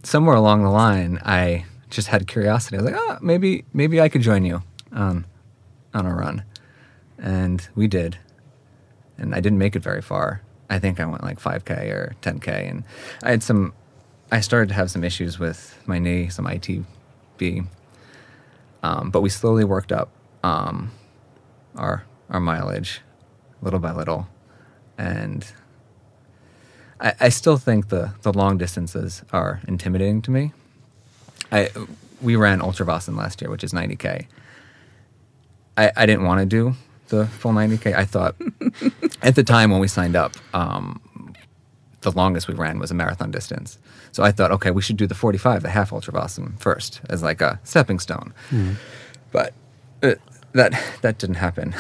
somewhere along the line, I just had curiosity. I was like, oh, maybe maybe I could join you on on a run, and we did. And I didn't make it very far. I think I went like 5k or 10k, and I had some. I started to have some issues with my knee, some ITB. Um, but we slowly worked up um, our our mileage, little by little, and I, I still think the the long distances are intimidating to me. I we ran Ultra Ultravasan last year, which is 90k. I, I didn't want to do the full 90k. I thought at the time when we signed up, um, the longest we ran was a marathon distance. So I thought, okay, we should do the 45, the half Ultravasan first as like a stepping stone. But uh, that that didn't happen.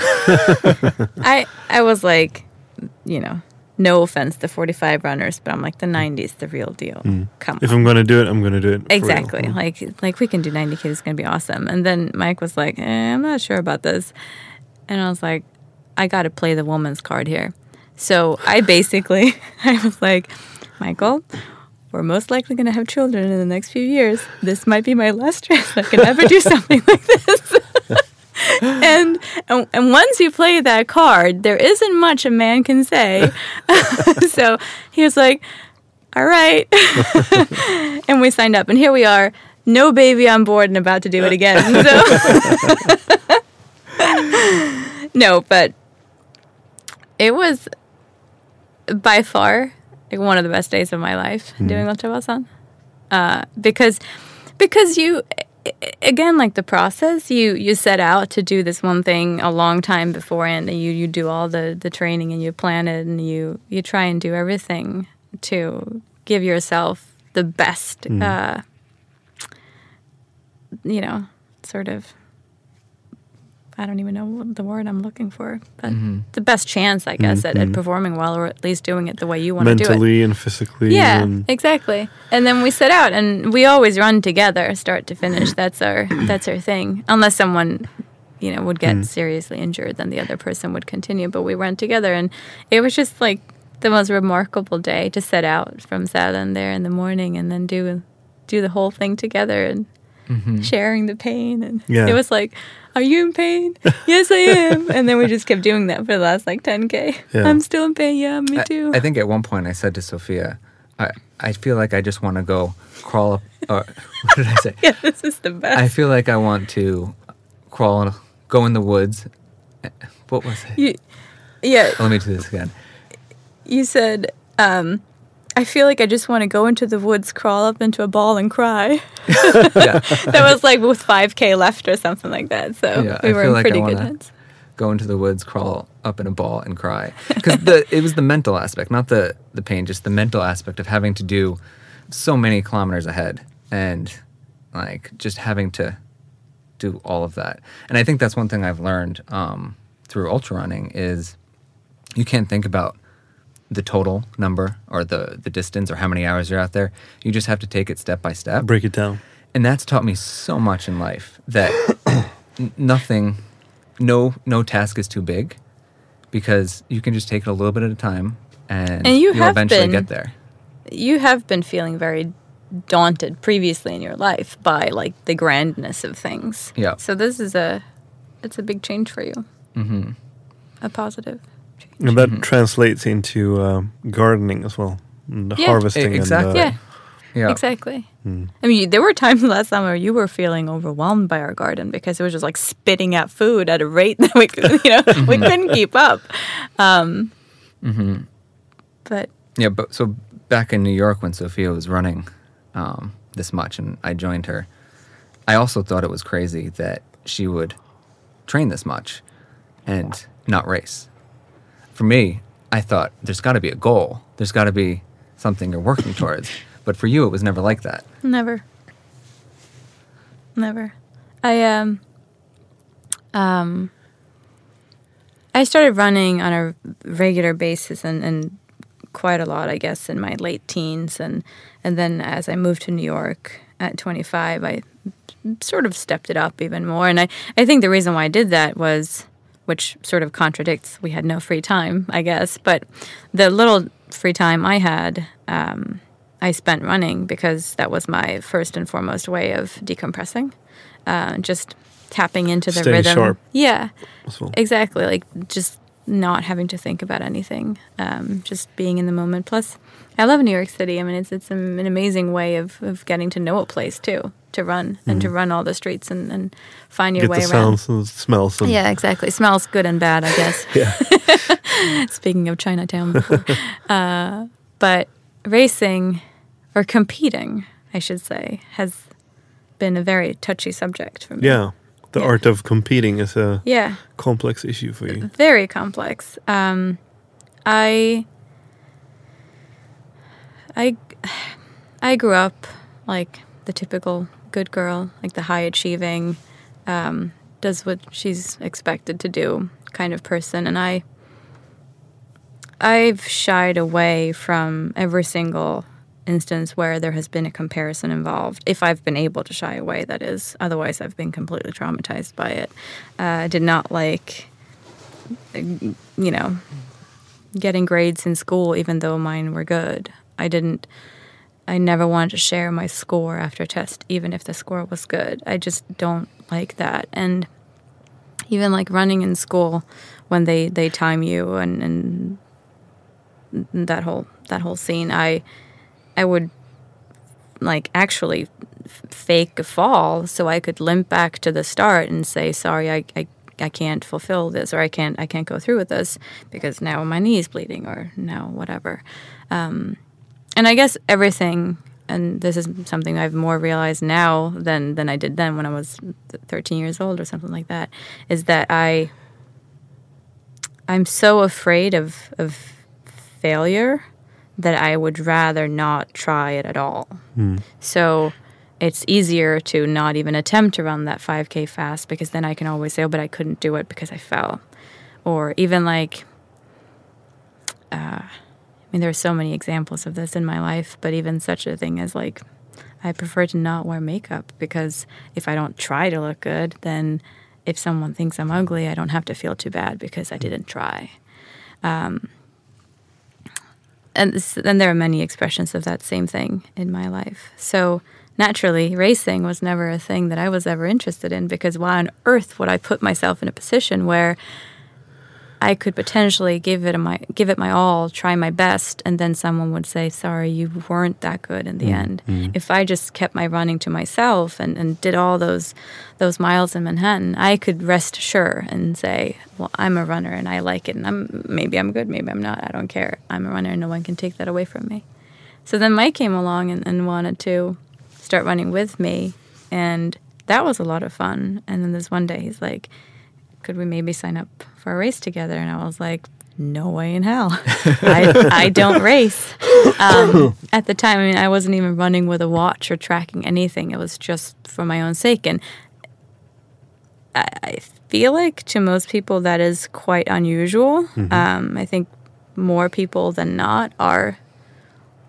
I I was like, you know, no offense to 45 runners, but I'm like the 90s, the real deal. Come If. I'm gonna do it, I'm gonna do it. Exactly. Like like we can do 90k. It's gonna be awesome. And then Mike was like, eh, I'm not sure about this, and I was like, I got to play the woman's card here. So I basically I was like, Michael. We're most likely going to have children in the next few years. This might be my last chance I can ever do something like this. and, and and once you play that card, there isn't much a man can say. so he was like, "All right," and we signed up, and here we are, no baby on board, and about to do it again. So no, but it was by far like one of the best days of my life doing Ultravasan. Uh, because because you again like the process you you set out to do this one thing a long time beforehand and you you do all the the training and you plan it and you you try and do everything to give yourself the best uh you know sort of I don't even know the word I'm looking for, but mm-hmm. the best chance, I guess, at, at mm-hmm. performing well, or at least doing it the way you want to do it. mentally and physically. Yeah, and exactly. And then we set out, and we always run together, start to finish. That's our that's our thing. Unless someone you know, would get mm. seriously injured, then the other person would continue. But we went together, and it was just like the most remarkable day to set out from Sälen there in the morning and then do do the whole thing together and sharing the pain. And Yeah. it was like, "Are you in pain? yes, I am." And then we just kept doing that for the last like 10k. Yeah. I'm still in pain. Yeah, me I- too. I, think at one point I said to Sophia, I, I feel like I just want to go crawl up. Or, what did I say? yeah, this is the best. I feel like I want to crawl and go in the woods. What was it? you, yeah, Let me do this again. you said, um, I feel like I just want to go into the woods, crawl up into a ball, and cry. That was like with 5K left or something like that. So Yeah, we I were in like I pretty good hands. go into the woods, crawl up in a ball, and cry. Because it was the mental aspect, not the the pain, just the mental aspect of having to do so many kilometers ahead and like just having to do all of that. And I think that's one thing I've learned um, through ultra running is you can't think about the total number or the the distance or how many hours you're out there. You just have to take it step by step Break it down. and that's taught me so much in life that nothing no no task is too big because you can just take it a little bit at a time and, And you will eventually been- get there You have been feeling very daunted previously in your life by like the grandness of things. Yeah. So this is a, it's a big change for you. Mm-hmm. A positive. And that translates into um, gardening as well. And the Yeah. harvesting exactly. and uh, Yeah. yeah Exactly. I mean, there were times last summer you were feeling overwhelmed by our garden because it was just like spitting out food at a rate that we, could, you know, we couldn't keep up. Um, But yeah but so back in new york when sophia was running um, this much and i joined her i also thought it was crazy that she would train this much and not race for me i thought there's got to be a goal. There's got to be something you're working towards. But for you it was never like that. Never, never. I um, um, I started running on a regular basis and, and quite a lot, I guess, in my late teens, and and then as I moved to New York at 25, I sort of stepped it up even more. And I, I think the reason why I did that was, which sort of contradicts, we had no free time, I guess, but the little free time I had, um, I spent running because that was my first and foremost way of decompressing, uh, just tapping into the Staying rhythm. sharp. Yeah, exactly. Like just not having to think about anything, um, just being in the moment. Plus, I love New York City. I mean, it's it's an amazing way of, of getting to know a place too, to run and to run all the streets and, and find your. Get way the around. sounds and smells. And Yeah, exactly. Smells good and bad, I guess. Yeah. Speaking of Chinatown, before. uh, but racing or competing, I should say, has been a very touchy subject for me. Yeah. The Yeah. art of competing is a Yeah, complex issue for you. very complex. Um, I, I, I grew up like the typical good girl, like the high achieving, um, does what she's expected to do kind of person, and I. I've shied away from every single instance where there has been a comparison involved. If I've been able to shy away, that is. Otherwise, I've been completely traumatized by it. Uh, I did not like, you know, getting grades in school, even though mine were good. I didn't. I never wanted to share my score after a test, even if the score was good. I just don't like that. And even like running in school, when they they time you and and that whole that whole scene, I I would like actually fake a fall so I could limp back to the start and say sorry I, I I can't fulfill this or I can't I can't go through with this because now my knee is bleeding or now whatever. Um, and I guess everything and this is something I've more realized now than than I did then when I was 13 years old or something like that is that I I'm so afraid of of failure that I would rather not try it at all. So it's easier to not even attempt to run that 5K fast because then I can always say, oh, but I couldn't do it because I fell. Or even like, uh, mean, there are so many examples of this in my life, but even such a thing as like, I prefer to not wear makeup because if I don't try to look good, then if someone thinks I'm ugly, I don't have to feel too bad because I didn't try. Um, and then there are many expressions of that same thing in my life. So naturally, racing was never a thing that I was ever interested in because why on earth would I put myself in a position where I could potentially give it my give it my all, try my best, and then someone would say, "Sorry, you weren't that good in the mm. end." Mm. If I just kept my running to myself and, and did all those those miles in Manhattan, I could rest assured and say, "Well, I'm a runner and I like it, and I'm maybe I'm good, maybe I'm not. I don't care. I'm a runner, and no one can take that away from me." So then Mike came along and, and wanted to start running with me, and that was a lot of fun. And then this one day, he's like could we maybe sign up for a race together? And I was like, no way in hell. I, I don't race. Um, at the time, I mean, I wasn't even running with a watch or tracking anything. It was just for my own sake. And I, I feel like to most people that is quite unusual. Mm-hmm. Um, I think more people than not are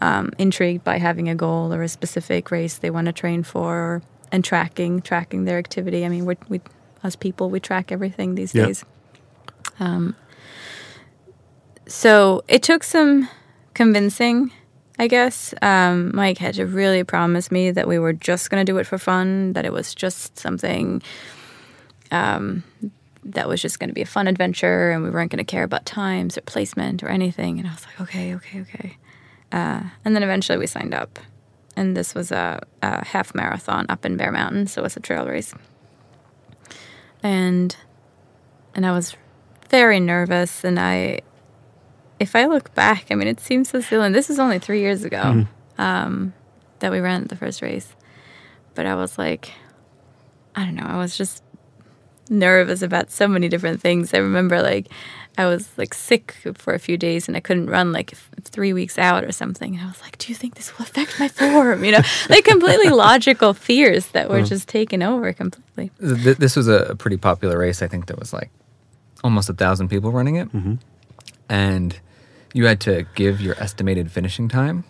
um, intrigued by having a goal or a specific race they want to train for and tracking tracking their activity. I mean, we we as people. We track everything these yeah. days. Um, so it took some convincing, I guess. Um, Mike had to really promise me that we were just going to do it for fun, that it was just something um, that was just going to be a fun adventure, and we weren't going to care about times or placement or anything. And I was like, okay, okay, okay. Uh, and then eventually we signed up. And this was a, a half marathon up in Bear Mountain, so it was a trail race and and I was very nervous. And I, if I look back, I mean, it seems so silly. And this is only three years ago mm um, that we ran the first race, but I was like, I don't know, I was just nervous about so many different things. I remember like I was like sick for a few days and I couldn't run like three weeks out or something. And I was like, do you think this will affect my form? You know, like completely logical fears that were mm. just taken over completely. This was a pretty popular race. I think there was like almost a thousand people running it. Mm-hmm. And you had to give your estimated finishing time.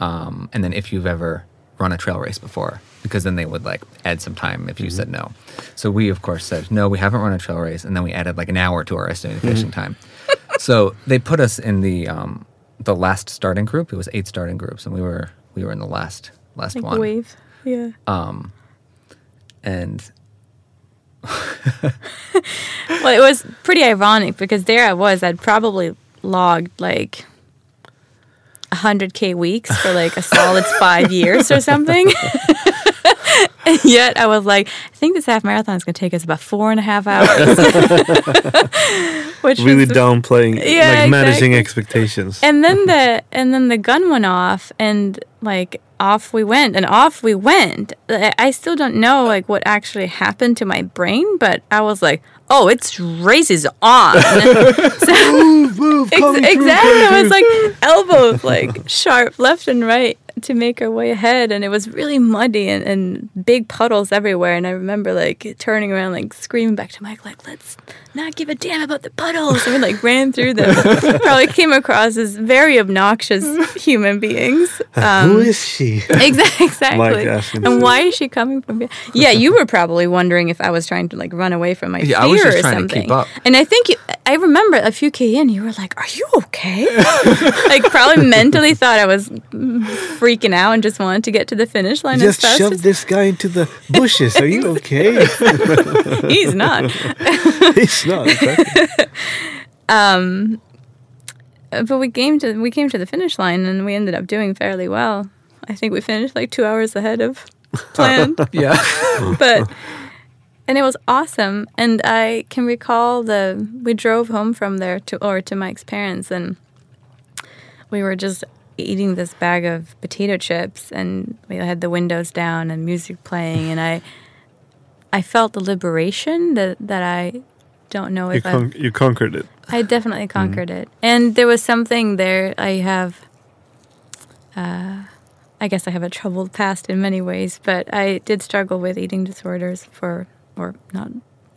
Um, and then if you've ever run a trail race before, because then they would like add some time if you mm-hmm. said no. So we of course said no, we haven't run a trail race, and then we added like an hour to our estimated mm-hmm. finishing time. so they put us in the um, the last starting group. It was eight starting groups, and we were we were in the last last like one. Wave, yeah. Um, and well, it was pretty ironic because there I was. I'd probably logged like 100k weeks for like a solid five years or something. and yet I was like, I think this half marathon is going to take us about four and a half hours. Which really was, downplaying, yeah, like managing expectations. And then the and then the gun went off, and like off we went, and off we went. I still don't know like what actually happened to my brain, but I was like, oh, it's races on. so, move, move, ex- exactly. I was like elbows like sharp left and right to make our way ahead and it was really muddy and, and big puddles everywhere. And I remember like turning around like screaming back to Mike like let's not give a damn about the puddles. And we like ran through them. Probably came across as very obnoxious human beings. Um, who is she? exactly. Exactly and why is she coming from here? Yeah you were probably wondering if I was trying to like run away from my yeah, fear or something. and I think you, I remember a few K in you were like are you okay? Like probably mentally thought I was freaking out and just wanted to get to the finish line. Just shove this guy into the bushes. Are you okay? He's not. He's not. Exactly. Um, but we came to we came to the finish line and we ended up doing fairly well. I think we finished like two hours ahead of plan. yeah, but and it was awesome. And I can recall the we drove home from there to or to Mike's parents and we were just eating this bag of potato chips and we had the windows down and music playing and I I felt the liberation that that I don't know if you, con- you conquered it. I definitely mm-hmm. conquered mm. it. And there was something there I have uh, I guess I have a troubled past in many ways, but I did struggle with eating disorders for or not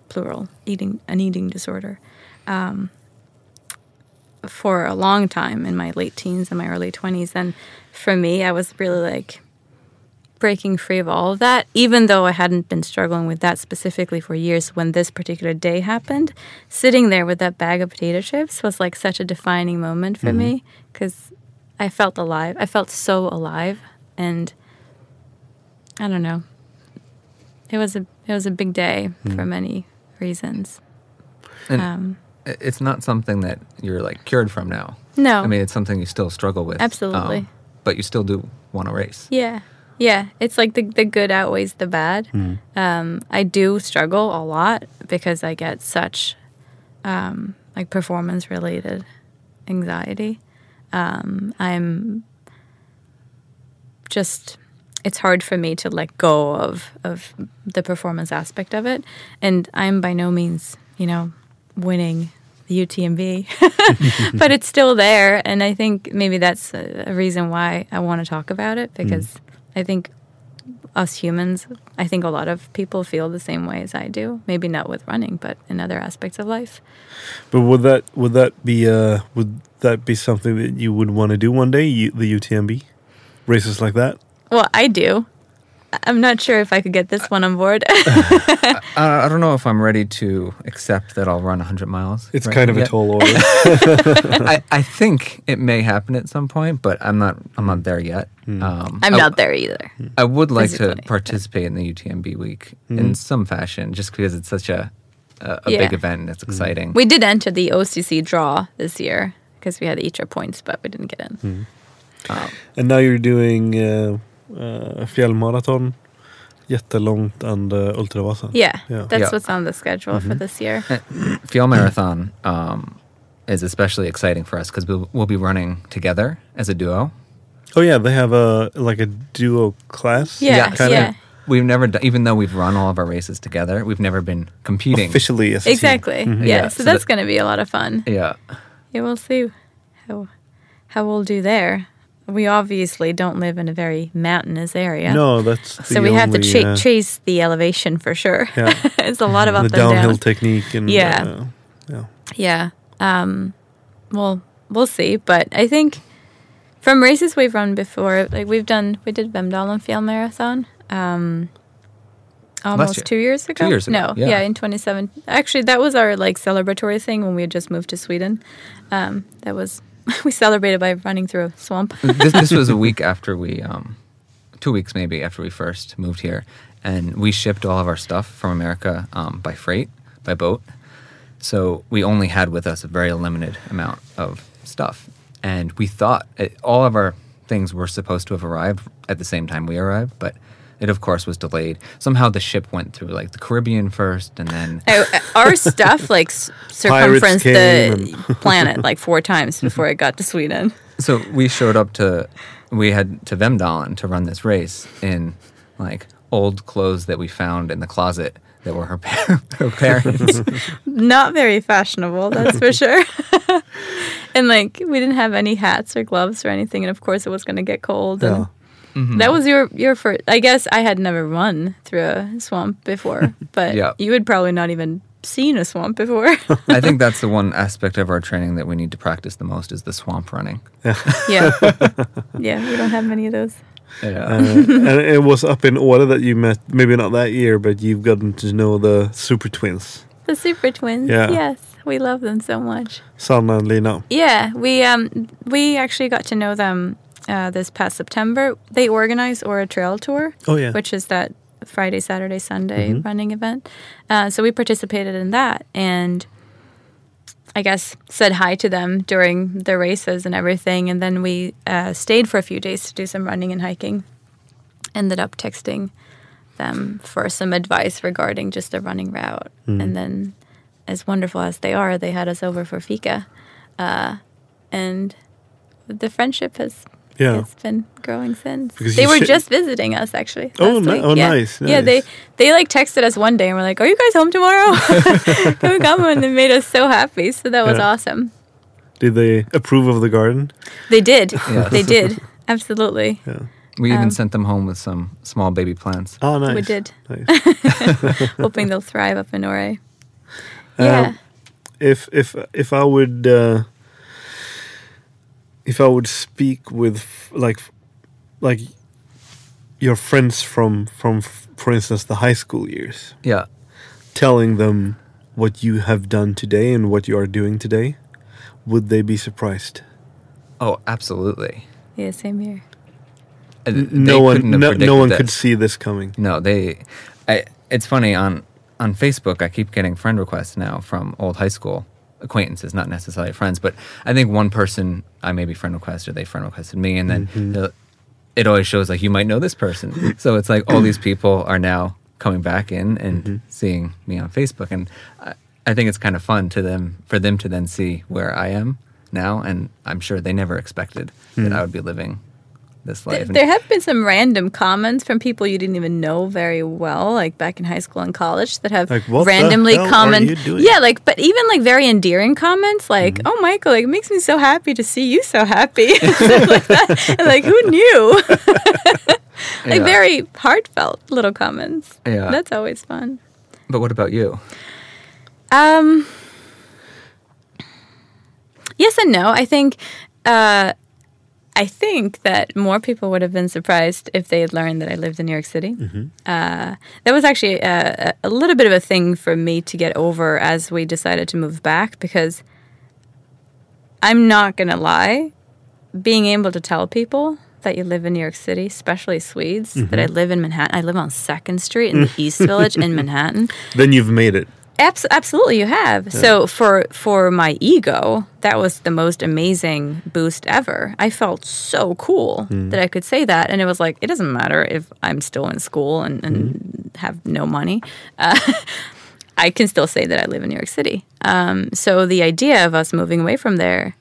plural, eating an eating disorder. Um, for a long time in my late teens and my early 20s. And for me, I was really like breaking free of all of that, even though I hadn't been struggling with that specifically for years, when this particular day happened, sitting there with that bag of potato chips was like such a defining moment for me because I felt alive. I felt so alive, and I don't know. It was a it was a big day for many reasons. And Um, it's not something that you're like cured from now. no, I mean, it's something you still struggle with. um, Absolutely. but you still do want to race. Yeah. Yeah. It's like the, the good outweighs the bad. Um, I do struggle a lot because I get such um, like performance related anxiety. Um, I'm just, it's hard for me to let go of, of the performance aspect of it. And I'm by no means, you know, winning the UTMB, but it's still there. And I think maybe that's a, reason why I want to talk about it because I think us humans, I think a lot of people feel the same way as I do. Maybe not with running, but in other aspects of life. But would that would that be uh would that be something that you would want to do one day? The UTMB races like that? Well, I do. I- I'm not sure if I could get this one on board. I, I don't know if I'm ready to accept that I'll run 100 miles. It's right kind of a tall order. I, I think it may happen at some point, but I'm not. I'm not there yet. Hmm. Um, I'm I- not there either. I would like to physically, participate in the UTMB week Hmm. in some fashion, just because it's such a a, a Yeah. big event and it's exciting. We did enter the OCC draw this year because we had each our points, but we didn't get in. and now you're doing uh, uh, fjällmarathon, jättelångt and uh, ultravasan. Yeah, Yeah. that's Yeah. what's on the schedule for this year. Fjell Marathon um, is especially exciting for us because we'll, we'll be running together as a duo. Oh yeah, they have a like a duo class. Yeah, kinda yeah. We've never, done, even though we've run all of our races together, we've never been competing. Officially, as a team. Exactly. Yeah, Yeah, so, so that's that- going to be a lot of fun. Yeah, Yeah, we'll see how how we'll do there. We obviously don't live in a very mountainous area. No, that's the So we have to only, cha- uh, chase the elevation for sure. Yeah. it's a lot of up the and downhill down. technique and Yeah. uh, yeah. Yeah. Um, well, we'll see. But I think from races we've run before, like we've done, we did Vemdalen Fjell Marathon um, almost year. two years ago. years ago, No, yeah. yeah. in 27. Actually, that was our like celebratory thing when we had just moved to Sweden. Um, that was we celebrated by running through a swamp. this, this was a week after we, um, two weeks maybe after we first moved here, and we shipped all of our stuff from America um, by freight, by boat. So we only had with us a very limited amount of stuff, and we thought it, all of our things were supposed to have arrived at the same time we arrived, but it of course was delayed. Somehow the ship went through like the Caribbean first, and then our stuff like s- circumferenced came the planet like four times before it got to Sweden. so we showed up to we had to Vemdalen to run this race in like old clothes that we found in the closet that were her, par- her parents. Not very fashionable, that's for sure. and like we didn't have any hats or gloves or anything, and of course it was going to get cold. And Yeah. Mm-hmm. That was your your first. I guess I had never run through a swamp before, but Yeah. you had probably not even seen a swamp before. I think that's the one aspect of our training that we need to practice the most is the swamp running. yeah, yeah, we don't have many of those. Yeah. Uh, and it was up in Åre that you met. Maybe not that year, but you've gotten to know the super twins, The super twins. Yeah. Yes, we love them so much. Sanna and Lina. Yeah, we um we actually got to know them uh, this past September. They organize Åre Trail Tour. Oh yeah, which is that Friday, Saturday, Sunday Mm-hmm. running event. Uh, so we participated in that and I guess said hi to them during the races and everything. And then we uh, stayed for a few days to do some running and hiking. Ended up texting them for some advice regarding just the running route. Mm. And then, as wonderful as they are, they had us over for fika. Uh, and the friendship has yeah. it's been growing since. Because they were said- just visiting us actually. Oh, last ni- week. oh, yeah. nice, Yeah, they they like texted us one day and were like, "Are you guys home tomorrow? Can we come?" And they made us so happy. So that was Yeah. awesome. Did they approve of the garden? They did. Yes. They did. Absolutely. Yeah. We even Um, sent them home with some small baby plants. Oh, nice. We did. Nice. Hoping they'll thrive up in Åre. Um, Yeah. if if if I would uh, if I would speak with f- like like your friends from from f- for instance the high school years, Yeah. telling them what you have done today and what you are doing today, would they be surprised? Oh, absolutely. Yeah, same here. Uh, N- no one, no, no predicted one could see this coming. No, they. I, it's funny on on Facebook. I keep getting friend requests now from old high school acquaintances, not necessarily friends. But I think one person I maybe friend requested, they friend requested me, and then mm-hmm. the- it always shows like you might know this person. so it's like all these people are now coming back in and mm-hmm. seeing me on Facebook, and I, I think it's kind of fun to them for them to then see where I am now, and I'm sure they never expected that mm. I would be living this life. There have been some random comments from people you didn't even know very well, like back in high school and college, that have Like, "What the randomly hell are you doing?" Yeah, like, but even like very endearing comments, like, "Oh, Michael, like, it makes me so happy to see you so happy." Like that. Like, who knew? like Yeah. very heartfelt little comments. Yeah. that's always fun. but what about you? Um, yes and no. I think, uh, I think that more people would have been surprised if they had learned that I lived in New York City. Mm-hmm. Uh, that was actually uh, a, a little bit of a thing for me to get over as we decided to move back because I'm not gonna lie, being able to tell people that you live in New York City, especially Swedes, that mm-hmm. I live in Manhattan. I live on Second Street in the East Village in Manhattan. Then you've made it. Abs- absolutely, you have. So for for my ego, that was the most amazing boost ever. I felt so cool that I could say that, and it was like it doesn't matter if I'm still in school and, and have no money. Uh, I can still say that I live in New York City. Um, so the idea of us moving away from there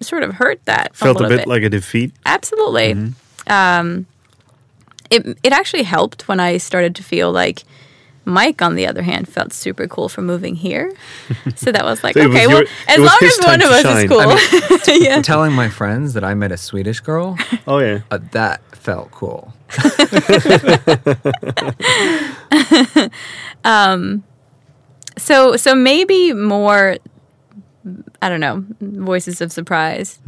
sort of hurt that Felt a a little bit like a defeat. Absolutely. Um, it it actually helped when I started to feel like Mike, on the other hand, felt super cool for moving here. So that was like, So it was okay, well, as long as one of us shine. is cool. yeah. Telling my friends that I met a Swedish girl, Oh yeah. uh, that felt cool. So so maybe more. I don't know, voices of surprise.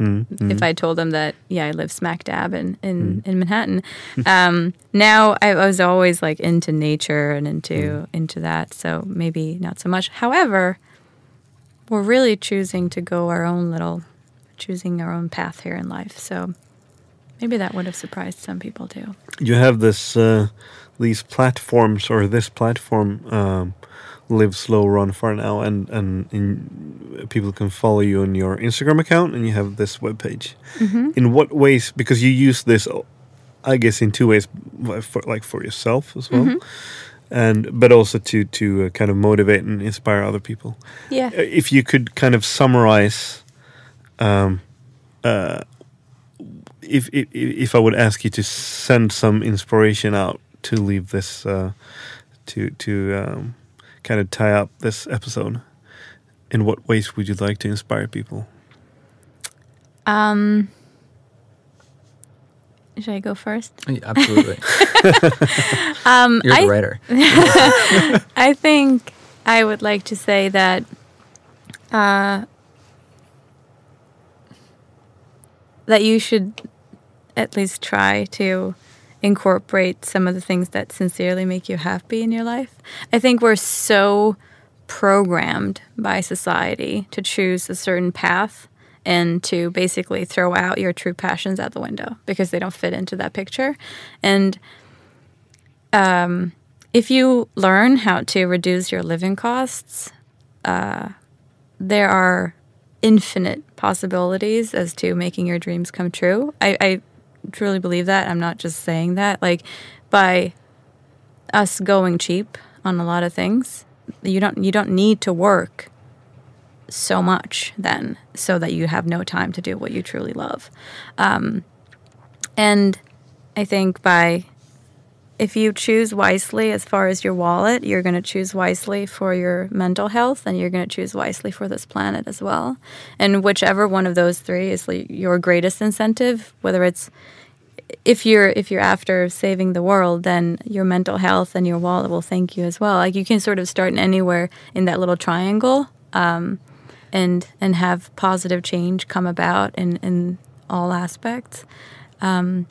If I told them that, yeah, I live smack dab in in, in Manhattan. um, now I, I was always like into nature and into into that, so maybe not so much. However, we're really choosing to go our own little, choosing our own path here in life. So maybe that would have surprised some people too. You have this uh, these platforms or this platform um, Live Slow Run Far now and and in, people can follow you on your Instagram account and you have this webpage. In what ways because you use this I guess in two ways for, like for yourself as well. And but also to to uh, kind of motivate and inspire other people. Yeah. Uh, if you could kind of summarize um, uh, if, if if I would ask you to send some inspiration out to leave this uh, to to um, kind of tie up this episode, in what ways would you like to inspire people? Um, should I go first? Yeah, Absolutely. Um, You're I, the writer. I think I would like to say that uh, that you should at least try to incorporate some of the things that sincerely make you happy in your life. I think we're so programmed by society to choose a certain path and to basically throw out your true passions out the window because they don't fit into that picture. And um, if you learn how to reduce your living costs, uh, there are infinite possibilities as to making your dreams come true. I, I truly believe that. I'm not just saying that. Like by us going cheap on a lot of things, you don't you don't need to work so much then so that you have no time to do what you truly love. Um, and I think by if you choose wisely as far as your wallet, you're going to choose wisely for your mental health and you're going to choose wisely for this planet as well. And whichever one of those three is your greatest incentive, whether it's if you're if you're after saving the world, then your mental health and your wallet will thank you as well. Like you can sort of start anywhere in that little triangle, um, and and have positive change come about in in all aspects. Um,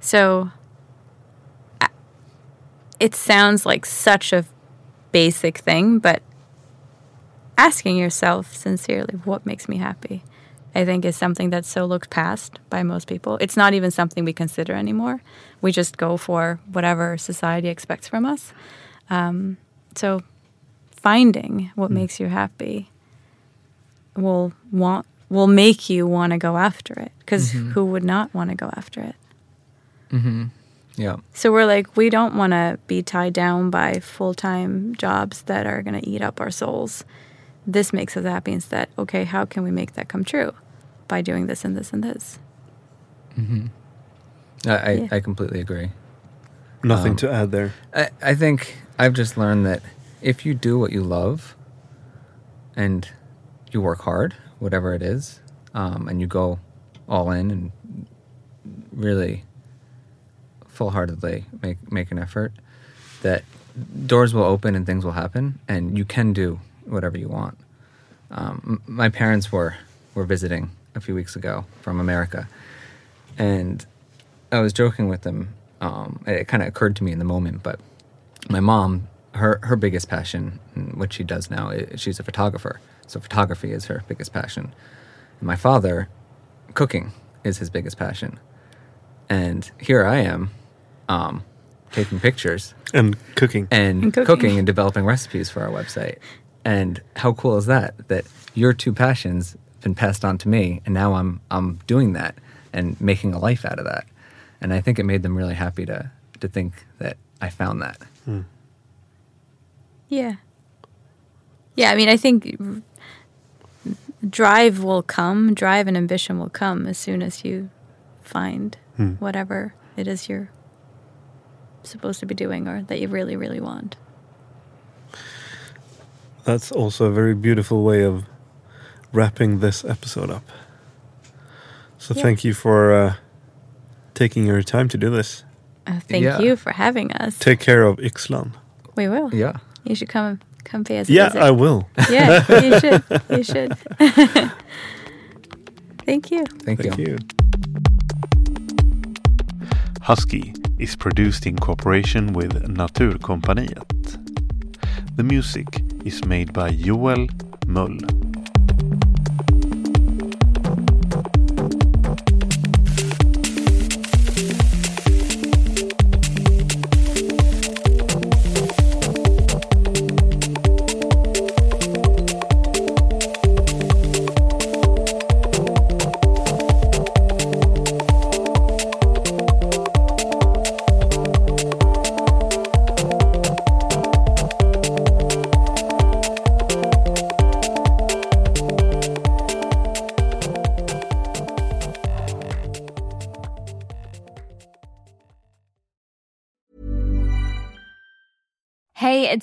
So it sounds like such a basic thing, but asking yourself sincerely, what makes me happy? I think is something that's so looked past by most people. It's not even something we consider anymore. We just go for whatever society expects from us. Um, so finding what hmm. makes you happy will want will make you want to go after it because mm-hmm. who would not want to go after it mm-hmm. Yeah. so we're like we don't want to be tied down by full-time jobs that are going to eat up our souls this makes us happy instead okay how can we make that come true by doing this and this and this I, I, Yeah. I completely agree. Nothing Um, to add there. I, I think I've just learned that if you do what you love and you work hard, whatever it is, um, and you go all in and really full heartedly make, make an effort, that doors will open and things will happen and you can do whatever you want. Um, m- my parents were, were visiting a few weeks ago from America and I was joking with them. Um, it kind of occurred to me in the moment, but my mom, her her biggest passion, and what she does now, i she's a photographer. So photography is her biggest passion. And my father, cooking is his biggest passion. And here I am, um, taking pictures And cooking. and, And cooking. cooking. and developing recipes for our website. And how cool is that? That your two passions have been passed on to me, and now I'm I'm doing that and making a life out of that. And I think it made them really happy to to think that I found that. Hmm. yeah yeah i mean i think drive will come drive and ambition will come as soon as you find hmm. whatever it is you're supposed to be doing or that you really really want That's also a very beautiful way of wrapping this episode up. So Yeah. thank you for uh, taking your time to do this. uh, thank Yeah. you for having us Take care of Yxlan. we will Yeah. you should come come pay us a Yeah, visit. I will. Yeah, you should. You should. Thank you. Thank, Thank you. you. Husky is produced in cooperation with Naturkompaniet. The music is made by Joel Mull.